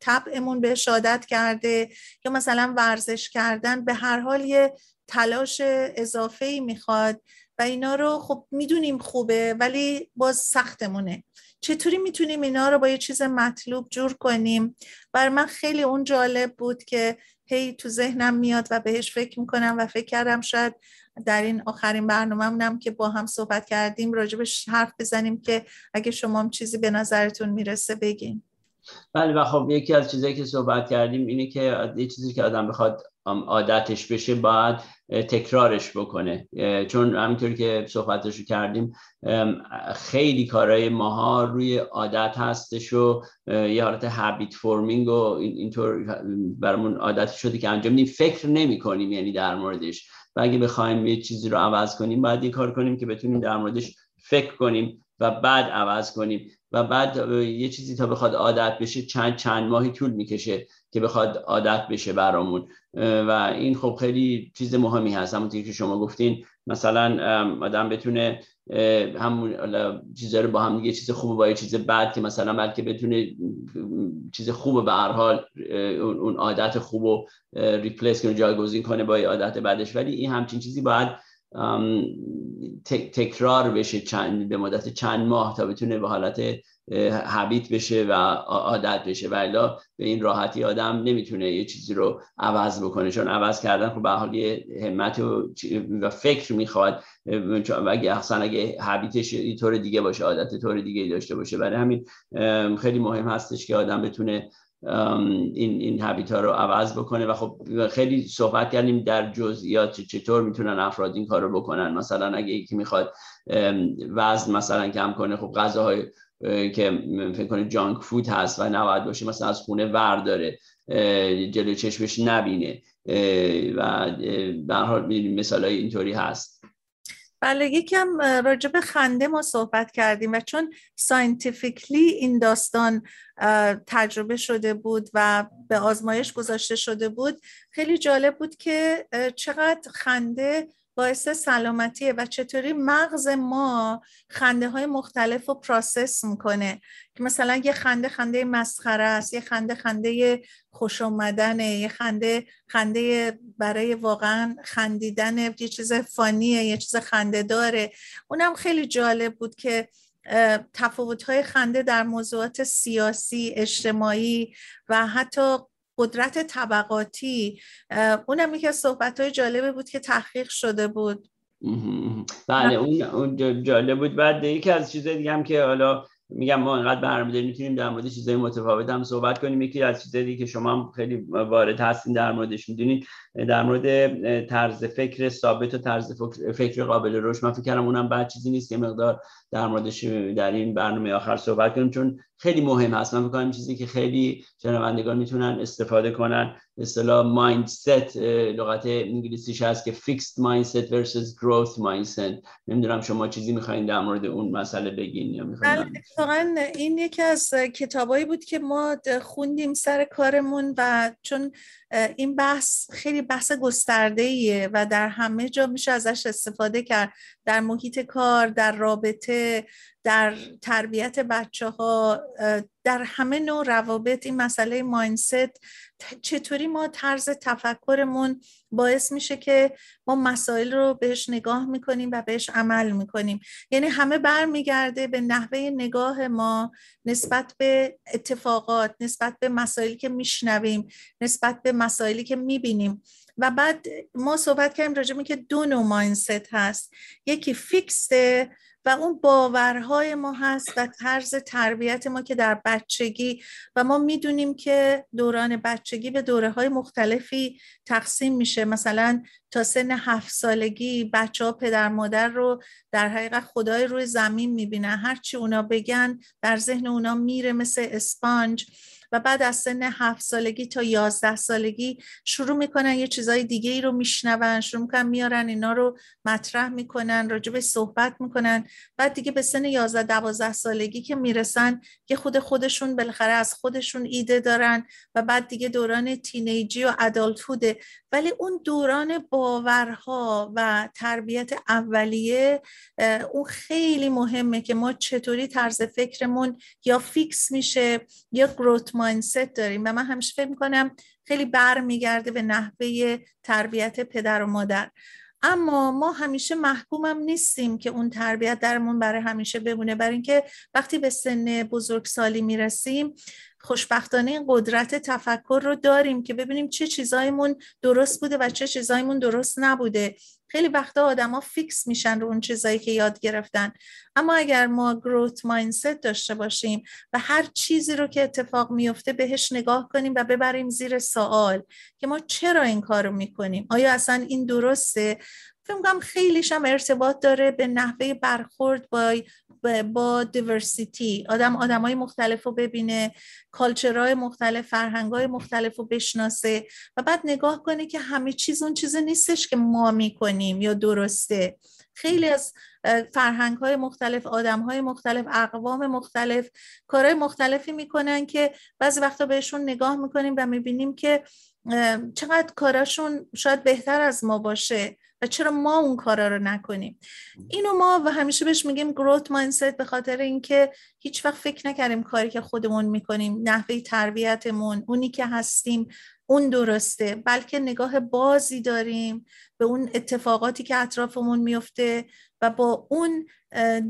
Speaker 1: طبعمون بهش عادت کرده. یا مثلا ورزش کردن به هر حال یه تلاش اضافه ای می‌خواد و اینا رو خب می‌دونیم خوبه ولی باز سختمونه. چطوری می‌تونیم اینا رو با یه چیز مطلوب جور کنیم؟ بر من خیلی اون جالب بود که هی تو ذهنم میاد و بهش فکر می‌کنم و فکر کردم شاید در این آخرین برنامه که با هم صحبت کردیم راجبش حرف بزنیم که اگه شما هم چیزی به نظرتون می‌رسه بگین.
Speaker 2: بله و خب یکی از چیزایی که صحبت کردیم اینه که یه چیزی که آدم بخواد عادتش بشه باید تکرارش بکنه. چون همینطور که صحبتشو کردیم خیلی کارهای ماها روی عادت هستش و یه حالت هابیت فورمینگ و اینطور برامون عادت شده که انجام میدیم فکر نمی کنیم یعنی در موردش. و اگه بخوایم یه چیزی رو عوض کنیم باید یه کار کنیم که بتونیم در موردش فکر کنیم و بعد عوض کنیم و بعد یه چیزی تا بخواد عادت بشه چند چند ماهی طول می‌کشه که بخواد عادت بشه برامون. و این خب خیلی چیز مهمی هست. همونطور که شما گفتین مثلا آدم بتونه همون چیزا رو با هم دیگه چیز خوب با یه چیز بد که مثلا بلکه بتونه چیز خوب به هر حال اون عادت خوب رو ریپلیس کنه جایگزین کنه با عادت بعدش. ولی این همچین چیزی باید تکرار بشه چند به مدت چند ماه تا بتونه به حالت حبیت بشه و عادت بشه. ولی به این راحتی آدم نمی‌تونه یه چیزی رو عوض بکنه. چون عوض کردن خب به حال یه همت و, فکر می‌خواد. و اگه اصلا اگه حبیتش طور دیگه باشه عادت طور دیگه داشته باشه. برای همین خیلی مهم هستش که آدم بتونه این این هبیت ها رو عوض بکنه. و خب خیلی صحبت کردیم در جزئیات چطور می‌تونن افراد این کار رو بکنن. مثلا اگه یکی می‌خواد وزن مثلا کم کنه خب غذاهای که فکر کنه جانک فود هست و نباید باشه مثلا از خونه ور داره جلو چشمش نبینه و به حال مثال های اینطوری هست.
Speaker 1: بله یکم راجع به خنده ما صحبت کردیم و چون scientifically این داستان تجربه شده بود و به آزمایش گذاشته شده بود خیلی جالب بود که چقدر خنده باعث سلامتیه و چطوری مغز ما خنده های مختلف رو process می‌کنه. که مثلا یه خنده خنده مسخره است یه خنده خنده خوش اومدنه یه خنده خنده برای واقعا خندیدن یه چیز فانیه یه چیز خنده داره. اونم خیلی جالب بود که تفاوت های خنده در موضوعات سیاسی اجتماعی و حتی قدرت طبقاتی اونم یکی از صحبت های جالبه بود که تحقیق شده بود.
Speaker 2: بله اون جالب بود. بعد یکی از چیزای دیگه هم که حالا میگم ما انقدر برنامه داریم می‌تونیم در مورد چیزای متفاوت هم صحبت کنیم. یکی از چیزایی که شما هم خیلی وارد هستین در موردش می‌دونید در مورد طرز فکر ثابت و طرز فکر قابل رشد. من فکر کردم اونم بد چیزی نیست که مقدار در موردش در این برنامه آخر صحبت کنیم چون خیلی مهم هست. من می‌کنم چیزی که خیلی شنوندگان می‌تونن استفاده کنن اصطلاح mindset لغت انگلیسیش هست که fixed mindset versus growth mindset نمی‌دونم شما چیزی می‌خواین در مورد اون مسئله بگین یا می‌خواین
Speaker 1: بله، این یکی از کتابایی بود که ما خوندیم سر کارمون و چون این بحث خیلی بحث گسترده و در همه جا میشه ازش استفاده کرد. در محیط کار در رابطه در تربیت بچه ها در همه نوع روابط این مسئله ماینست چطوری ما طرز تفکرمون باعث میشه که ما مسائل رو بهش نگاه می‌کنیم و بهش عمل می‌کنیم. یعنی همه برمیگرده به نحوه نگاه ما نسبت به اتفاقات نسبت به مسائلی که میشنویم نسبت به مسائلی که می‌بینیم. و بعد ما صحبت کردیم راجع که دو نوع ماینست هست. یکی فیکسته و اون باورهای ما هست و طرز تربیت ما که در بچگی و ما می‌دونیم که دوران بچگی به دوره های مختلفی تقسیم میشه. مثلا تا سن هفت سالگی بچه ها پدر مادر رو در حقیقت خدای روی زمین می‌بینن. هرچی اونا بگن در ذهن اونا میره مثل اسپانج. و بعد از سن هفت سالگی تا یازده سالگی شروع می‌کنن یه چیزای دیگه ای رو میشنون شروع می‌کنن میارن اینا رو مطرح می‌کنن راجبش صحبت می‌کنن. بعد دیگه به سن یازده دوازده سالگی که می‌رسن که خود خودشون بالاخره از خودشون ایده دارن و بعد دیگه دوران تینیجی و ادالتهوده ولی اون دوران باورها و تربیت اولیه اون خیلی مهمه که ما چطوری طرز فکرمون یا فیکس میشه یا گروت مایندست داریم و من همیشه فکر می‌کنم خیلی برمیگرده به نحوه تربیت پدر و مادر. اما ما همیشه محکومم نیستیم که اون تربیت درمون برای همیشه بمونه برای اینکه وقتی به سن بزرگسالی می‌رسیم خوشبختانه این قدرت تفکر رو داریم که ببینیم چه چیزایمون درست بوده و چه چیزایمون درست نبوده. خیلی وقتا آدما فیکس میشن رو اون چیزایی که یاد گرفتن. اما اگر ما گروت مایندست داشته باشیم و هر چیزی رو که اتفاق میفته بهش نگاه کنیم و ببریم زیر سوال که ما چرا این کار می‌کنیم؟ آیا اصلا این درسته؟ فکر خیلیش هم ارتباط داره به نحوه برخورد با با دیورسیتی آدم آدم های مختلف رو ببینه کالچرهای مختلف فرهنگ های مختلف رو بشناسه و بعد نگاه کنه که همه چیز اون چیز نیستش که ما می‌کنیم یا درسته. خیلی از فرهنگ های مختلف آدم های مختلف اقوام مختلف کارهای مختلفی می‌کنن که بعضی وقتا بهشون نگاه می‌کنیم و می‌بینیم که چقدر کاراشون شاید بهتر از ما باشه. و چرا ما اون کارا رو نکنیم؟ اینو ما و همیشه بهش میگیم گروت مایندست به خاطر اینکه هیچ وقت فکر نکردیم کاری که خودمون می‌کنیم نحوه تربیتمون اونی که هستیم اون درسته بلکه نگاه بازی داریم به اون اتفاقاتی که اطرافمون میفته و با اون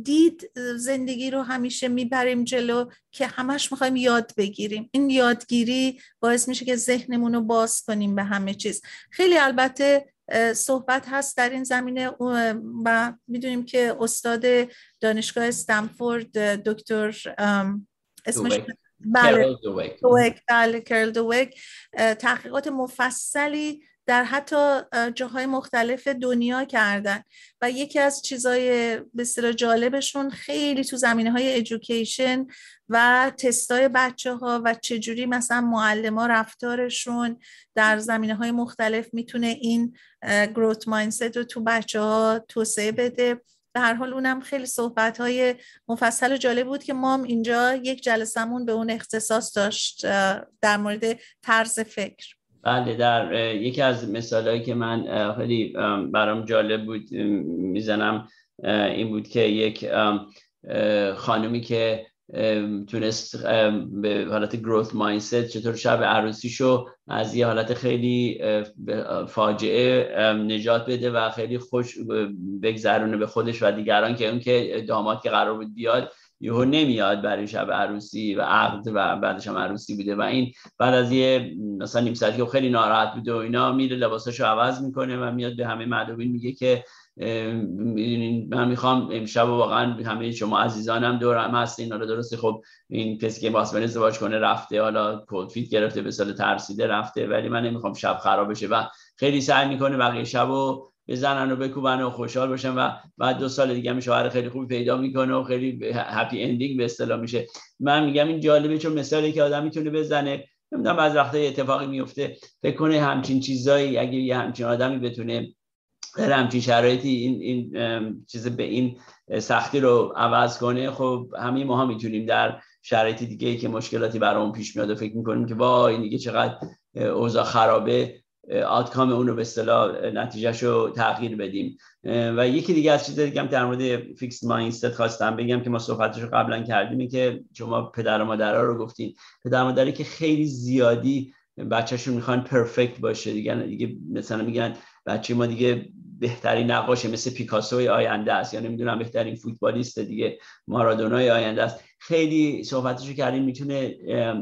Speaker 1: دید زندگی رو همیشه می‌بریم جلو که همش می‌خوایم یاد بگیریم. این یادگیری باعث میشه که ذهنمون رو باز کنیم به همه چیز. خیلی البته صحبت هست در این زمینه. و می‌دونیم که استاد دانشگاه استنفورد دکتر اسمش بله. دوک. بله کرل دوک. تحقیقات مفصلی در حتی جاهای مختلف دنیا کردن. و یکی از چیزای بسیار جالبشون خیلی تو زمینه های ایژوکیشن و تستای بچه ها و چجوری مثلا معلم ها رفتارشون در زمینه های مختلف می‌تونه این گروت مایندست رو تو بچه ها توسعه بده. به هر حال اونم خیلی صحبت های مفصل و جالب بود که ما اینجا یک جلسمون به اون اختصاص داشت در مورد طرز فکر.
Speaker 2: بله در یکی از مثالهایی که من خیلی برام جالب بود می‌زنم این بود که یک خانومی که تونست به حالت گروث مایندست چطور شب عروسیشو از یه حالت خیلی فاجعه نجات بده و خیلی خوش بگذرونه به خودش و دیگران که اون که داماد که قرار بود بیاد. یهو نمیاد برای شب عروسی و عقد و بعدش هم عروسی بوده و این بعد از یه مثلا نیم ساعتی خیلی ناراحت بوده و اینا میره لباساشو عوض می‌کنه و میاد به همه معلومین میگه که من می‌خوام امشب واقعا همه شما عزیزانم دورم هستین حالا درسته. خب این کسی که واسه ازدواج کنه رفته cold feet گرفته به اصطلاح ترسیده رفته ولی من نمی‌خوام شب خراب بشه و خیلی سعی می‌کنه بقیه شبو بزنن و بکوبن و خوشحال باشن و بعد دو سال دیگه هم شوهر خیلی خوبی پیدا می‌کنه و خیلی happy ending به اصطلاح میشه. من میگم این جالبه چون مثالی که آدم می‌تونه بزنه نمی‌دونم از وقتا اتفاقی میفته فکر کنه همچین چیزایی اگه یه همچین آدمی بتونه در همچین شرایطی این, این چیز به این سختی رو عوض کنه خب همه ما می‌تونیم در شرایطی دیگه ای که مشکلاتی برامون پیش میاد و فکر می‌کنیم که وای دیگه چقدر اوضاع خرابه. آتکام اون رو به اصطلاح نتیجهش رو تغییر بدیم. و یکی دیگه از چیز دیگه هم در مورد فیکس مایندست خواستم بگم که ما صحبتش رو قبلا کردیم که شما پدر و مادرها رو گفتین. پدر مادری که خیلی زیادی بچهشون می‌خوان پرفکت باشه. دیگه دیگه مثلا میگن بچه ما دیگه بهترین نقاشه مثل پیکاسوی آینده است. یا نمی‌دونم بهترین فوتبالیست دیگه مارادونای آینده است. خیلی صحبتشو کردیم می‌تونه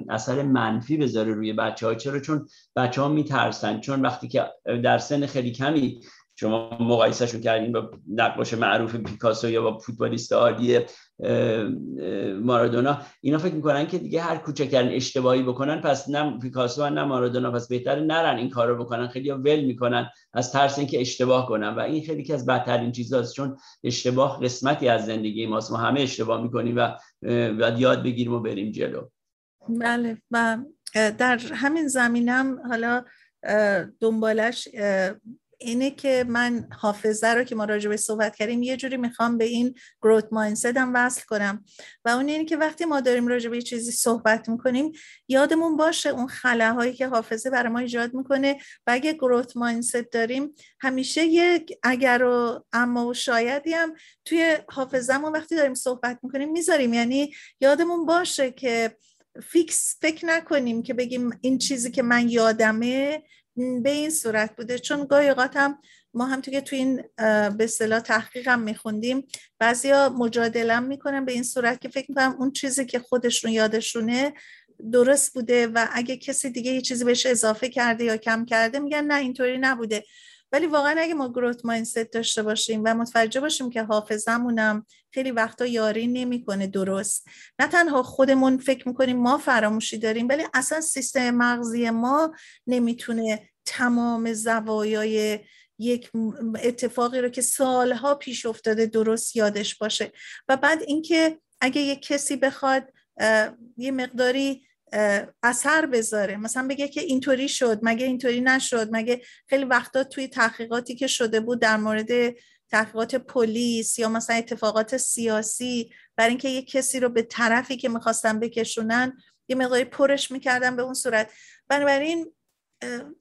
Speaker 2: اثر منفی بذاره روی بچه ها چرا؟ چون بچه ها میترسن. چون وقتی که در سن خیلی کمی شما مقایسهشون کردین با نقاش معروف پیکاسو یا با فوتبالیست عالی مارادونا. اینا فکر می‌کنن که دیگه هر کوچکترین اشتباهی بکنن پس نه پیکاسو نه مارادونا پس بهتر نرن این کارو بکنن. خیلی ول می‌کنن از ترس اینکه اشتباه کنن و این خیلی که از بدترین چیزاست چون اشتباه قسمتی از زندگی ماست. ما همه اشتباه می‌کنیم و باید یاد بگیریم و بریم جلو.
Speaker 1: بله و در همین زمینم حالا دنبالش اینه که من حافظه رو که ما راجع به صحبت کردیم یه جوری می‌خوام به این گروت مایندست هم وصل کنم. و اون اینه که وقتی ما داریم راجع به چیزی صحبت می‌کنیم یادمون باشه اون خلاهایی که حافظه برای ما ایجاد می‌کنه و اگه گروت مایندست داریم همیشه یک اگر و اما و شایدی هم توی حافظهمون وقتی داریم صحبت می‌کنیم می‌ذاریم. یعنی یادمون باشه که فیکس فکر نکنیم که بگیم این چیزی که من یادمه به این صورت بوده. چون گاهی هم ما هم که تو این به اصطلاح تحقیقم میخوندیم. بعضیا مجادله می‌کنن به این صورت که فکر می‌کنم اون چیزی که خودشون یادشونه درست بوده و اگه کسی دیگه یه چیزی بهش اضافه کرده یا کم کرده میگن نه اینطوری نبوده. ولی واقعا اگه ما گروت مایندست داشته باشیم و متوجه باشیم که حافظمونم خیلی وقتا یاری نمی‌کنه درست نه تنها خودمون فکر می‌کنیم ما فراموشی داریم ولی اصلا سیستم مغزی ما نمی‌تونه تمام زوایای یک اتفاقی رو که سالها پیش افتاده درست یادش باشه. و بعد اینکه اگه یک کسی بخواد یه مقداری اثر بذاره. مثلا بگه که اینطوری شد مگه اینطوری نشد مگه خیلی وقتا توی تحقیقاتی که شده بود در مورد تحقیقات پلیس یا مثلا اتفاقات سیاسی برای اینکه یک کسی رو به طرفی که می‌خواستن بکشونن یه مقداری پرش می‌کردن به اون صورت. بنابراین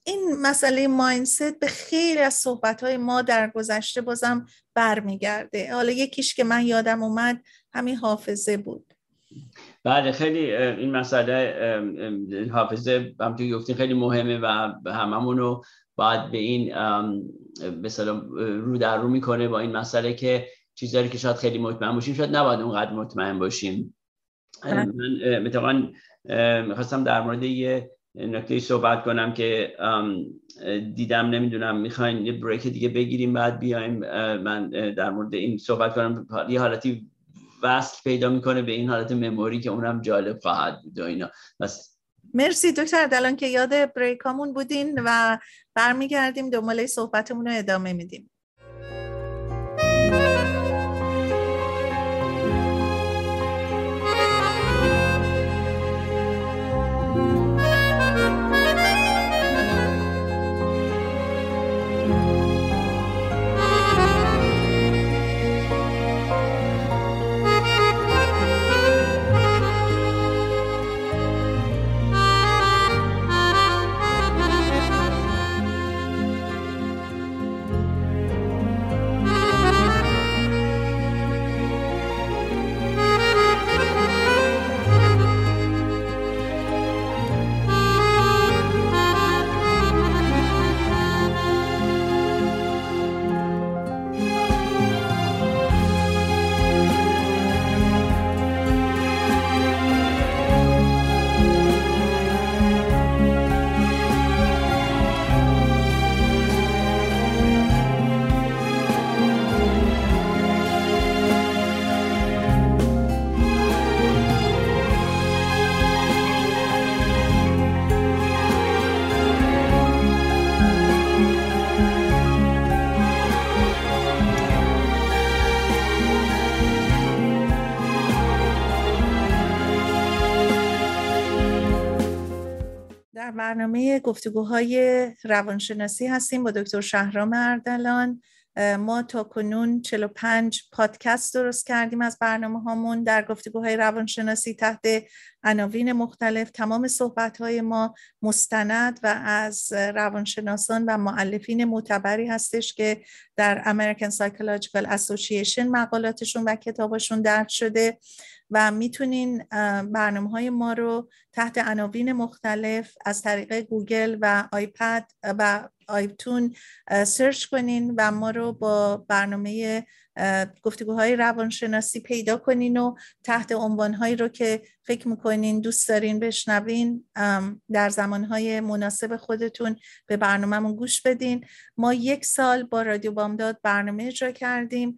Speaker 1: این مسئله ماینست به خیلی از صحبت ما در گذشته بازم برمیگرده. حالا یکیش که من یادم اومد همین حافظه بود.
Speaker 2: بله خیلی این مسئله حافظه همونطور گفتین خیلی مهمه و هممون رو باید به این به رو در رو می‌کنه با این مسئله که چیزهایی که شاید خیلی مطمئن باشیم شاید نباید اونقدر مطمئن باشیم بله. من مثلا می‌خواستم در مورد یه نکته صحبت کنم که دیدم نمی‌دونم می‌خواین یه بریک دیگه بگیریم بعد بیایم من در مورد این صحبت کنم یه حالتی وصل پیدا می‌کنه به این حالت مموری که اونم جالب خواهد بود و اینا. بس.
Speaker 1: مرسی دکتر دلان که یاد بریکامون بودین و برمیگردیم دنباله صحبتمون رو ادامه میدیم. گفتگوهای روانشناسی هستیم با دکتر شهرام اردلان. ما تا کنون 45 پادکست درست کردیم از برنامه هامون در گفتگوهای روانشناسی تحت عناوین مختلف. تمام صحبت های ما مستند و از روانشناسان و معلفین معتبری هستش که در American Psychological Association مقالاتشون و کتابشون درد شده و می‌تونین برنامه های ما رو تحت عناوین مختلف از طریق گوگل و iPad و iTunes سرچ کنین و ما رو با برنامه گفتگوهای روانشناسی پیدا کنین و تحت عنوانهایی رو که فکر می‌کنین دوست دارین بشنوین در زمانهای مناسب خودتون به برنامهمون گوش بدین. ما یک سال با رادیو بامداد برنامه اجرا کردیم.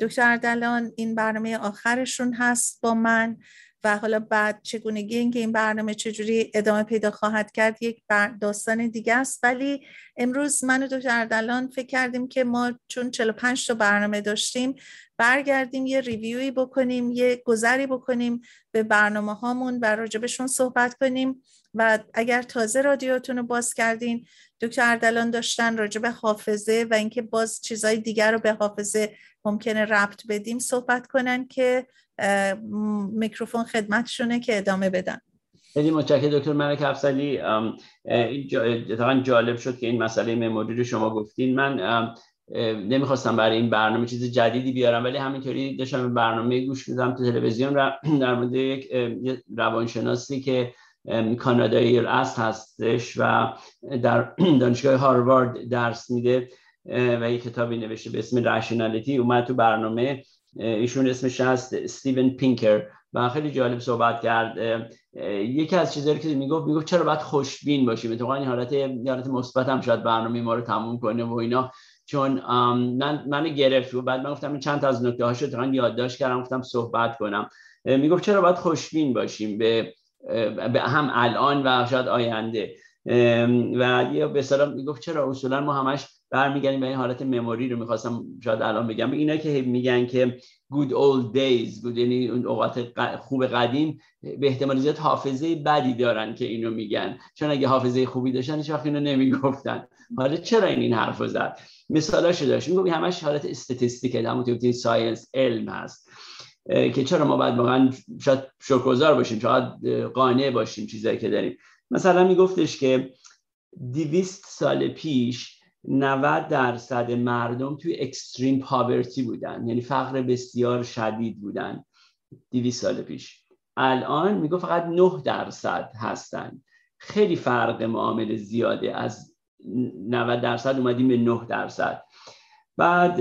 Speaker 1: دکتر اردلان این برنامه آخرشون هست با من. و حالا بعد چگونگی اینکه این برنامه چجوری ادامه پیدا خواهد کرد یک داستان دیگه است. ولی امروز من و دکتر اردلان فکر کردیم که ما چون 45 تا برنامه داشتیم برگردیم یه ریویوی بکنیم یه گذری بکنیم به برنامه هامون و راجبشون صحبت کنیم. و اگر تازه رادیوتون رو باز کردین دکتر اردلان داشتن راجب حافظه و اینکه باز چیزای دیگر رو به حافظه ممکنه ربط بدیم صحبت کنن که میکروفون خدمتشونه که ادامه بدن.
Speaker 2: خیلی متشکرم دکتر ملک افسلی این جالب شد که این مسئله مموری رو شما گفتین. من نمی‌خواستم برای این برنامه چیز جدیدی بیارم ولی همینطوری داشتم برنامه گوش میدم. تو تلویزیون در مورد یک روانشناسی که کانادایی است هستش و در (clears throat) دانشگاه هاروارد درس میده و یک کتابی نوشته به اسم رشنالیتی اومد تو برنامه. ایشون اسمش هست استیون پینکر. و خیلی جالب صحبت کرد. یکی از چیزایی که می‌گفت می‌گفت چرا باید خوشبین باشیم اتفاقا این حالت حالت مثبت هم شاید برنامه ما رو تموم کنه و اینا. چون من من گرفت و بعد من گفتم چند تا از نکته هاشو تقریبا یادداشت کردم گفتم صحبت کنم. می‌گفت چرا باید خوشبین باشیم؟ به به هم الان و شاید آینده. و یه به سلام می‌گفت چرا اصولا ما همش برمیگردیم به این حالت مموری رو؟ می‌خواستم شاید الان بگم. اینا که میگن که good old days good یعنی اون اوقات خوب قدیم به احتمال زیاد حافظه بدی دارن که اینو میگن. چون اگه حافظه خوبی داشتن هیچ وقت اینو نمی‌گفتن. حالا چرا این این حرفو زد؟ مثالاشو داشت. میگم همش حالت استاتستیک همون توی ساینس علم هست. که چرا ما باید واقعا شاید شکرگزار باشیم شاید قانع باشیم چیزایی که داریم. مثلا میگفتش که دیویست سال پیش 90 درصد مردم توی اکستریم پاورتی بودن یعنی فقر بسیار شدید بودن 200 سال پیش. الان میگو فقط 9 درصد هستن. خیلی فرق معامل زیاده. از 90 درصد اومدیم به 9 درصد. بعد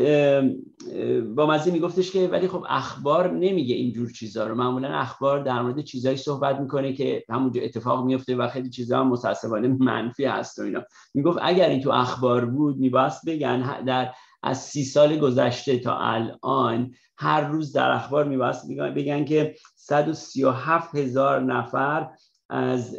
Speaker 2: با مزه میگفتش که ولی خب اخبار نمیگه اینجور چیزا رو. معمولا اخبار در مورد چیزایی صحبت می‌کنه که همونجا اتفاق میفته و خیلی چیزا هم متاسفانه منفی هست و اینا. می‌گفت اگر این تو اخبار بود میباست بگن در از سی سال گذشته تا الان هر روز در اخبار میباست بگن که 137 هزار نفر از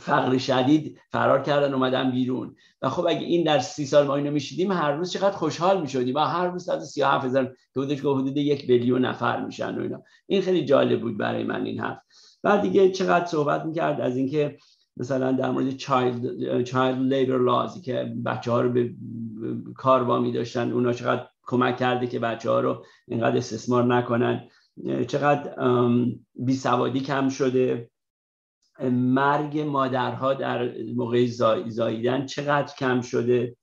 Speaker 2: فقر شدید فرار کردن اومدن بیرون. و خب اگه این در سی سال ما اینو میشیدیم هر روز چقدر خوشحال می‌شدیم. و هر روز 137 هزار که حدود یک بیلیون نفر میشن و اینا. این خیلی جالب بود برای من این حرف. بعد دیگه چقدر صحبت می‌کرد از اینکه مثلا در مورد چایلد چایلد لیبر لازی که بچه ها رو به کار وامی داشتن اونا چقدر کمک کرده که بچه ها رو اینقدر استثمار نکنن. چقدر بی کم شده. مرگ مادرها در موقع زاییدن چقدر کم شده؟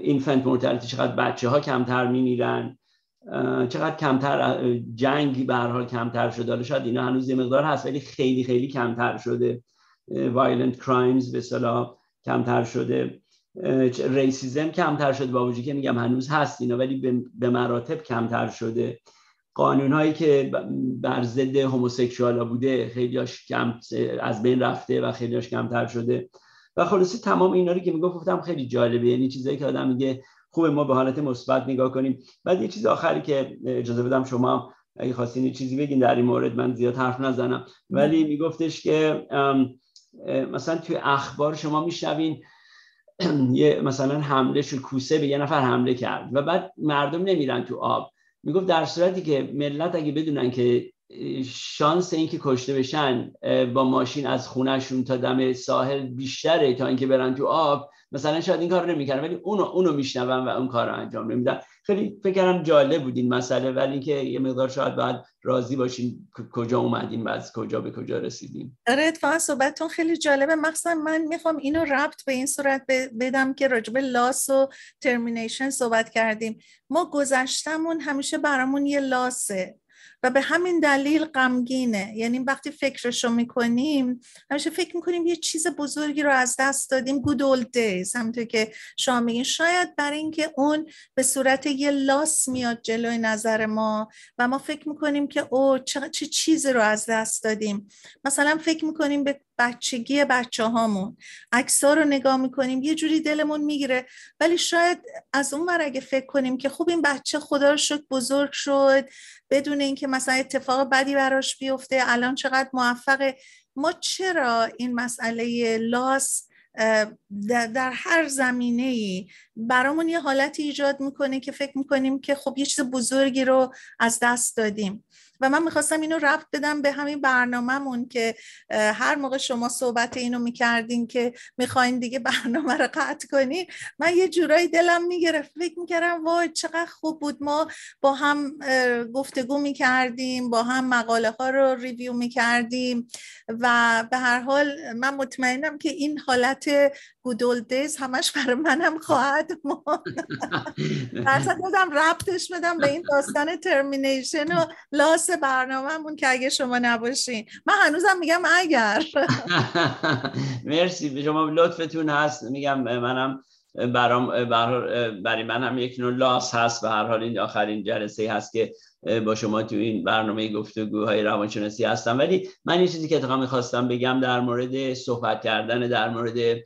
Speaker 2: infant mortality چقدر بچه ها کمتر میمیرن؟ چقدر کمتر جنگی به حال کمتر شده؟ حالا شاید اینا هنوز یه مقدار هست ولی خیلی خیلی کمتر شده. violent crimes به اصطلاح کمتر شده. racism کمتر شده با وجودی که میگم هنوز هست اینا ولی به مراتب کمتر شده. قانون هایی که بر ضد هموسکسوال بوده خیلیاش کم از بین رفته و خیلیاش کمتر شده. و خلاصه تمام اینا رو که می‌گفت گفتم خیلی جالبه. یعنی چیزایی که آدم میگه خوبه ما به حالت مثبت نگاه کنیم. بعد یه چیز آخری که اجازه بدم شما اگه خواستین چیزی بگین در این مورد من زیاد حرف نزنم. ولی میگفتش که مثلا توی اخبار شما میشنوین (clears throat) یه مثلا حمله شد کوسه به یه نفر حمله کرد و بعد مردم نمیرن تو آب. می‌گفت در صورتی که ملت اگه بدونن که شانس اینکه کشته بشن با ماشین از خونهشون تا دم ساحل بیشتره تا اینکه برن تو آب مثلا شاید این کار رو نمی‌کردن ولی اونو اونو میشنون و اون کار رو انجام نمیدن. خیلی فکر کردم جالب بود این مسئله ولی اینکه یه مقدار شاید باید راضی باشیم کجا اومدیم و از کجا به کجا رسیدیم
Speaker 1: آره اتفاقا صحبتتون خیلی جالبه. مخصوصا من می‌خوام اینو ربط به این صورت بدم که راجب لاس و ترمینیشن صحبت کردیم. ما گذشتمون همیشه برامون یه لاسه. و به همین دلیل غمگینه. یعنی وقتی فکرشو می‌کنیم همیشه فکر می‌کنیم یه چیز بزرگی رو از دست دادیم. Good old days. همونطور که شما میگین. شاید برای اینکه اون به صورت یه لاس میاد جلوی نظر ما و ما فکر می‌کنیم که او چه, چه چیزی رو از دست دادیم. مثلا فکر می‌کنیم به بچگی بچه هامون ها رو نگاه می‌کنیم یه جوری دلمون می‌گیره. ولی شاید از اون ور اگه فکر کنیم که خوب این بچه خدا رو شد بزرگ شد بدون اینکه مثلا اتفاق بدی براش بیفته الان چقدر موفقه. ما چرا این مسئله لاس در هر زمینه ای برامون یه حالتی ایجاد می‌کنه که فکر می‌کنیم که خب یه چیز بزرگی رو از دست دادیم. و من می‌خواستم اینو رفت بدم به همین برنامهمون که هر موقع شما صحبت اینو می‌کردین که می‌خواین دیگه برنامه رو قطع کنین من یه جورایی دلم می‌گرفت. فکر می‌کردم وای چقدر خوب بود. ما با هم گفتگو می‌کردیم با هم مقاله ها رو review می‌کردیم و به هر حال من مطمئنم که این حالت good old days همش برای منم خواهد ماند. (laughs) درصدد بودم ربطش بدم به این داستان termination و لاس برنامهمون که اگه شما نباشین. من هنوزم میگم اگر. (laughs)
Speaker 2: مرسی. به شما لطفتون هست. میگم منم برام برای من هم یک نوع لاس هست. به هر حال این آخرین جلسه هست که با شما تو این برنامه گفتگوهای روانشناسی هستم. ولی من یه چیزی که اتفاقا می‌خواستم بگم در مورد صحبت کردن در مورد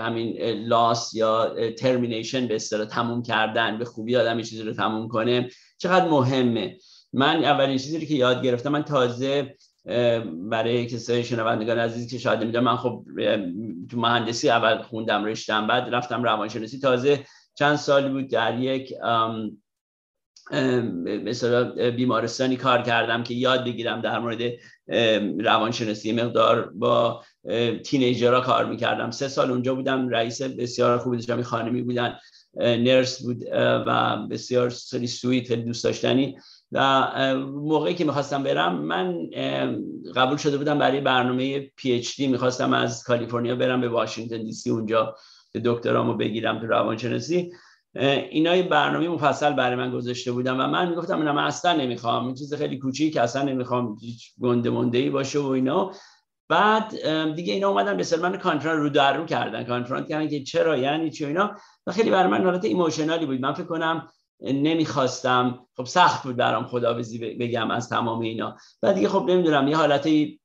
Speaker 2: همین لاس یا ترمینیشن به اصطلاح تموم کردن به خوبی آدم چیزی رو تموم کنه چقدر مهمه. من اولین چیزی که یاد گرفتم من تازه برای کسای شنوندگان عزیزی که شاید نمی‌دونم من خب تو مهندسی اول خوندم رشتم بعد رفتم روانشناسی. تازه چند سال بود در یک مثلا بیمارستانی کار کردم که یاد بگیرم در مورد روانشناسی مقدار با تینیجرها کار می‌کردم. سه سال اونجا بودم رئیس بسیار خوبی داشتم خانمی بودن. nurse بود و بسیار very sweet خیلی دوست داشتنی. و موقعی که می‌خواستم برم من قبول شده بودم برای برنامه PhD می‌خواستم از کالیفرنیا برم به واشنگتن دی سی اونجا دکترامو بگیرم تو روانشناسی. اینا برنامه مفصل برای من گذاشته بودم و من می‌گفتم من اصلا نمی‌خوام. این چیز خیلی کوچیک اصلا نمی‌خوام هیچ گنده ای باشه و اینا. بعد دیگه اینا اومدن به من confront رو در رو کردن. confront کردن که چرا یعنی چی اینا. و خیلی برای من حالت ایموشنالی بود. من فکر کنم نمی‌خواستم. خب سخت بود برام خداویسی بگم از تمام اینا. بعد دیگه خب نمی‌دونم یه حالتی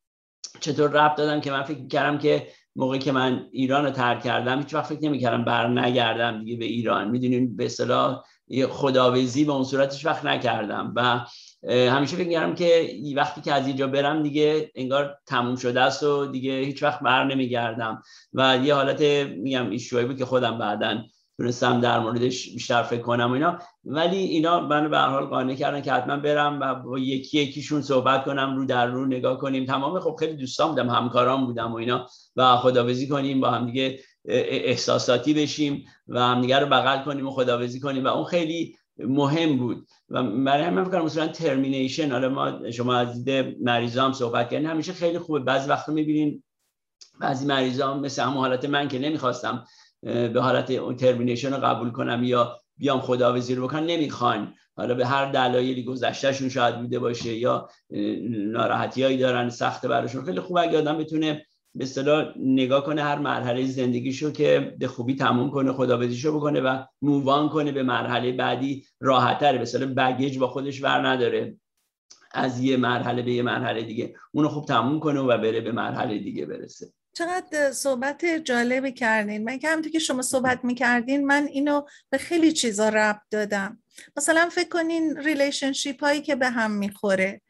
Speaker 2: چطور رب دادم که من فکر کردم که موقعی که من ایران رو ترک کردم هیچ وقت فکر نمی‌کردم بر نگردم دیگه به ایران. می‌دونین به اصطلاح خداویسی به اون صورتش وقت نکردم. و همیشه فکر کردم که وقتی که از اینجا برم دیگه انگار تموم شده است و دیگه هیچ وقت بر نمیگردم. و یه حالت میگم ایشوایی بود که خودم بعدا تونستم در موردش بیشتر فکر کنم و اینا. ولی اینا منو به حال قانع کردن که حتما برم و با یکی یکیشون صحبت کنم رو در رو نگاه کنیم. تمام خب خیلی دوستان بودم همکاران بودم و اینا. و خداویسی کنیم با هم دیگه احساساتی بشیم و همدیگه رو بغل کنیم و خداویسی کنیم. و اون خیلی مهم بود. و برای همین فکر مثلا ترمینیشن حالا ما شما از دید مریضا صحبت کردین همیشه خیلی خوبه. بعضی وقتا می‌بینین بعضی مریضا مثل همون حالت من که نمی‌خواستم به حالت ترمینیشن رو قبول کنم یا بیام خداویسی رو بکنم نمی‌خوان. حالا به هر دلایلی گذشتهشون شاید بوده باشه یا ناراحتیایی دارن سخت براشون. خیلی خوب اگه آدم بتونه به اصطلاح نگاه کنه هر مرحله زندگیشو که به خوبی تموم کنه خداویسیشو بکنه و مووان کنه به مرحله بعدی راحتتر به اصطلاح بگیج با خودش ور نداره. از یه مرحله به یه مرحله دیگه. اونو خوب تموم کنه و بره به مرحله دیگه برسه.
Speaker 1: چقدر صحبت جالبی کردین. من که همونطور که شما صحبت می‌کردین من اینو به خیلی چیزا ربط دادم. مثلا فکر کنین relationship هایی که به هم می‌خوره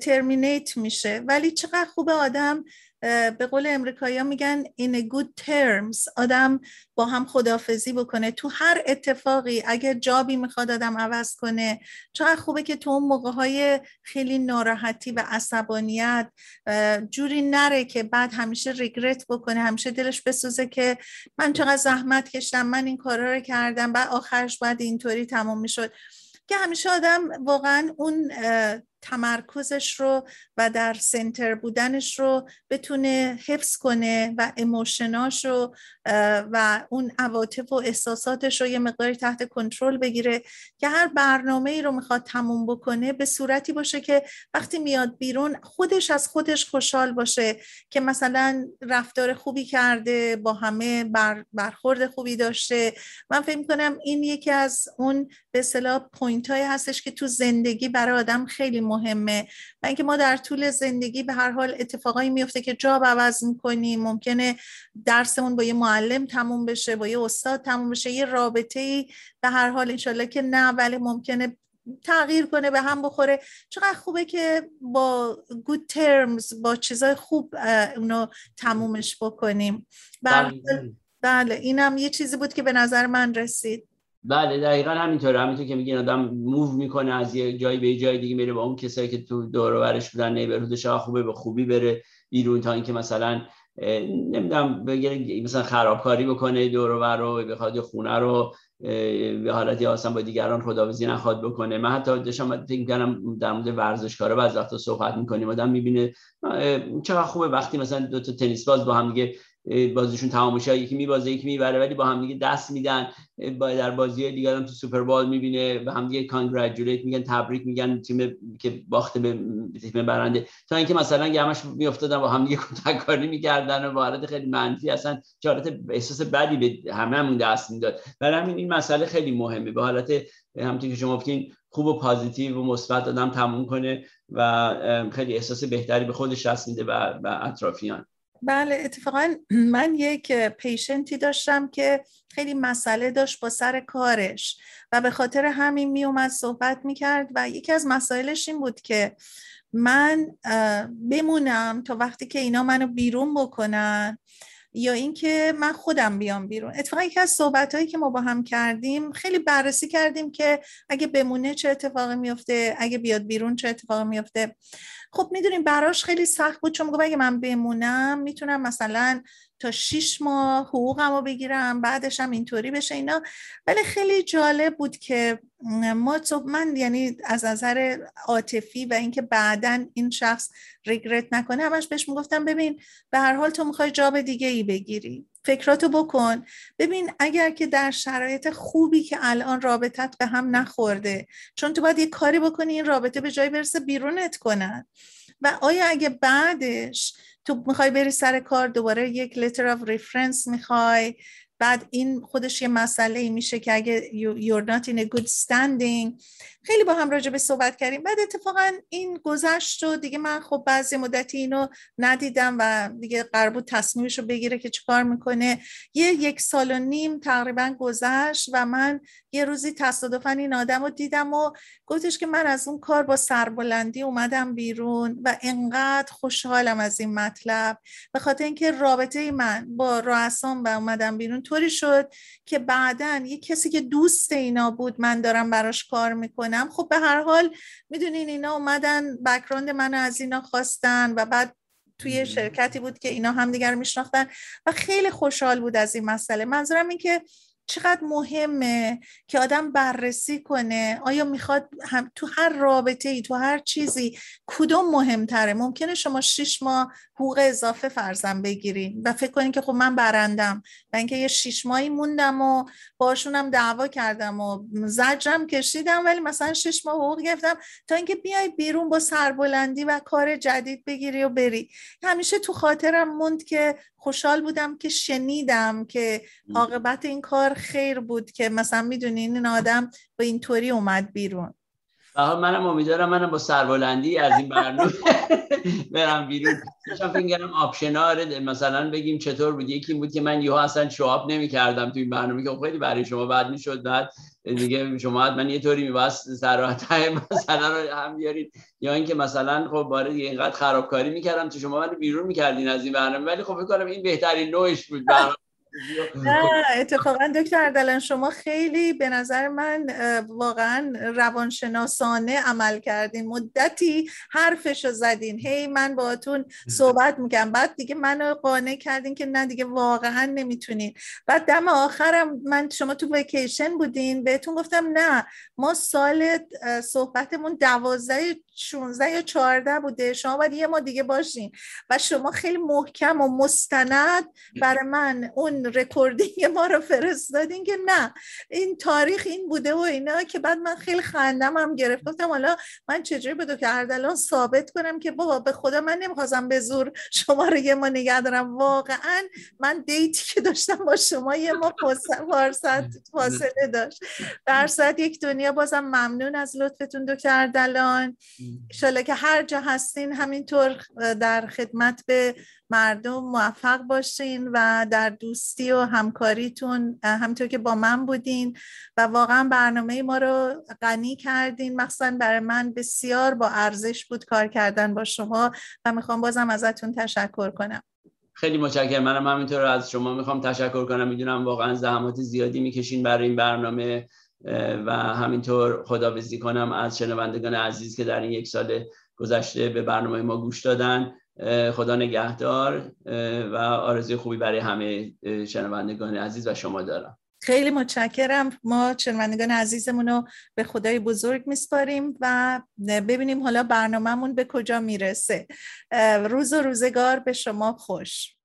Speaker 1: terminate میشه ولی چقدر خوب آدم به قول امریکایی میگن on good terms آدم با هم خدافزی بکنه. تو هر اتفاقی اگر job ی می‌خواد آدم عوض کنه چقدر خوبه که تو اون موقع های خیلی ناراحتی و عصبانیت جوری نره که بعد همیشه ریگرت بکنه همیشه دلش بسوزه که من چقدر زحمت کشتم من این کارا رو کردم بعد آخرش باید اینطوری تمام می‌شد. که همیشه آدم واقعا اون تمرکزش رو و در سنتر بودنش رو بتونه حفظ کنه و اموشناش رو و اون عواطف و احساساتش رو یه مقداری تحت کنترل بگیره که هر برنامه ای رو می‌خواد تموم بکنه به صورتی باشه که وقتی میاد بیرون خودش از خودش خوشحال باشه که مثلا رفتار خوبی کرده با همه بر برخورد خوبی داشته. من فکر کنم این یکی از اون به اصطلاح پوینت هستش که تو زندگی برای آدم خیلی مهمه و اینکه ما در طول زندگی به هر حال اتفاقایی میفته که جا عوض می‌کنیم ممکنه درسمون با یه معلم تموم بشه با یه استاد تموم بشه یه رابطه ای به هر حال انشالله که نه ولی ممکنه تغییر کنه به هم بخوره. چقدر خوبه که با گود ترمز با چیزای خوب اونو تمومش بکنیم. بله, بله اینم یه چیزی بود که به نظر من رسید.
Speaker 2: بله دقیقا همینطوره. همینطور که میگین آدم موو می‌کنه از یه جایی به یه جای دیگه میره با اون کسایی که تو دور و برش بودن نیبرهودش خوبه به خوبی بره بیرون تا اینکه مثلا نمی‌دونم بگیره مثلا خرابکاری بکنه دور و رو بخواد خونه رو به حالتی اصلا با دیگران خداویسی نخواد بکنه. من حتی داشتم فکر کردم در مورد ورزشکارا بعضی وقتا صحبت می‌کنیم. آدم می‌بینه چقدر خوبه. وقتی مثلا دو تا تنیس باز با هم دیگه بازیشون تمام میشه یکی میبازه یکی می‌بره ولی با هم دیگه دست میدن. با در بازی دیگه هم تو سوپر بال می‌بینه و هم دیگه کانگرچولیت میگن تبریک میگن تیم که باخته به تیم برنده. تا اینکه مثلا گمش میافتادن با هم دیگه (laughs) کتککاری می‌کردن و حالت خیلی منفی اصلا چارت احساس بدی به هممون دست می‌داد. برای همین این مسئله خیلی مهمه. به حالت همونطور که شما گفتین خوب و پازیتیو و مثبت آدم تموم کنه و خیلی احساس بهتری به خودش دست میده و اطرافیان.
Speaker 1: بله اتفاقا (clears throat) من یک پیشنتی داشتم که خیلی مسئله داشت با سر کارش و به خاطر همین می اومد صحبت می کرد و یکی از مسائلش این بود که من بمونم تا وقتی که اینا منو بیرون بکنن. یا اینکه من خودم بیام بیرون. اتفاقا یکی از صحبت هایی که ما با هم کردیم خیلی بررسی کردیم که اگه بمونه چه اتفاقی میفته اگه بیاد بیرون چه اتفاقی میفته خب می‌دونیم براش خیلی سخت بود چون اگه من بمونم می‌تونم مثلا تا شیش ماه حقوقم رو بگیرم بعدش هم اینطوری بشه اینا. ولی خیلی جالب بود که ما من یعنی از نظر عاطفی و اینکه بعدا این شخص ریگرت نکنه همش بهش می‌گفتم ببین به هر حال تو می‌خوای جاب دیگه ای بگیری. فکراتو بکن. ببین اگر که در شرایط خوبی که الان رابطت به هم نخورده چون تو باید یه کاری بکنی این رابطه به جای برسه بیرونت کنن. و آیا اگه بعدش تو می‌خوای بری سر کار دوباره یک letter of reference می‌خوای. بعد این خودش یه مسئله ای میشه که اگه you're not in a good standing خیلی با هم راجع به صحبت کردیم. بعد اتفاقا این گذشت و دیگه من خب بعضی مدتی اینو ندیدم و دیگه قرار بود تصمیمش رو بگیره که چیکار می‌کنه. یه یک سال و نیم تقریبا گذشت و من یه روزی تصادفا این آدم رو دیدم و گفتش که من از اون کار با سربلندی اومدم بیرون و انقدر خوشحالم از این مطلب. به خاطر اینکه رابطه من با رؤسام و اومدم بیرون طوری شد که بعدا یه کسی که دوست اینا بود من دارم براش کار می‌کنم. خب به هر حال می‌دونین اینا اومدن بکراند منو از اینا خواستن و بعد توی شرکتی بود که اینا همدیگر میشناختن و خیلی خوشحال بود از این مسئله. منظورم این که چقدر مهمه که آدم بررسی کنه. آیا می‌خواد هم تو هر رابطه ای تو هر چیزی کدوم مهمتره؟ ممکنه شما شش ماه حقوق اضافه فرزن بگیرین و فکر کنین که خب من برندم و اینکه یه شش ماهی موندم و باشونم دعوا کردم و زجرم کشیدم ولی مثلا شش ماه حقوق گرفتم تا اینکه بیای بیرون با سربلندی و کار جدید بگیری و بری. همیشه تو خاطرم موند که خوشحال بودم که شنیدم که عاقبت این کار خیر بود که مثلا می‌دونین این آدم با اینطوری اومد بیرون.
Speaker 2: منم امیدوارم منم با سربلندی از این برنامه (laughs) برم بیرون. داشتم فکر آپشنال مثلا بگیم چطور بود. یکی بود که من یهو اصلا شواب نمی کردم تو این برنامه که خب خیلی برای شما بعد می‌شد. بعد دیگه شما من یه طوری میباست سراحت مثلا رو هم بیارید. یا اینکه مثلا خب باره اینقدر خرابکاری می‌کردم تو شما من بیرون می‌کردین از این برنامه. ولی خب فکر کنم این بهترین نوعش بود برنامه
Speaker 1: نه اتفاقا دکتر اردلان شما خیلی به نظر من واقعا روانشناسانه عمل کردین. مدتی حرفشو زدین. هی من باهاتون صحبت می‌کنم. بعد دیگه منو قانع کردین که نه دیگه واقعا نمی‌تونین. بعد دم آخرم من شما تو ویکیشن بودین. بهتون گفتم نه ما سال صحبتمون دوازده 16 یا 14 بوده. شما باید یه ما دیگه باشین. و شما خیلی محکم و مستند برای من اون recording ما رو فرستادین که نه. این تاریخ این بوده و اینا که بعد من خیلی خندم هم گرفت. گفتم حالا من چجوری به که اردلان ثابت کنم که بابا به خدا من نمی‌خواستم به زور شما رو یه ما نگه دارم. واقعا من دیتی که داشتم با شما یه ما فاصله داشت. در ساعت یک دنیا بازم ممنون از لطفتون دکتر اردلان. انشالله که هر جا هستین همینطور در خدمت به مردم موفق باشین و در دوستی و همکاریتون همینطور که با من بودین و واقعا برنامه ما رو غنی کردین. مخصوصا برای من بسیار با ارزش بود کار کردن با شما و می‌خوام بازم ازتون تشکر کنم.
Speaker 2: خیلی متشکرم. منم همینطور از شما می‌خوام تشکر کنم. می‌دونم واقعا زحمات زیادی می‌کشین برای این برنامه. و همینطور خداوزی کنم از شنوندگان عزیز که در این یک سال گذشته به برنامه ما گوش دادن. خدا نگهدار و آرزوی خوبی برای همه شنوندگان عزیز و شما دارم.
Speaker 1: خیلی متشکرم. ما شنوندگان عزیزمون رو به خدای بزرگ میسپاریم و ببینیم حالا برنامهمون به کجا می‌رسه. روز و روزگار به شما خوش.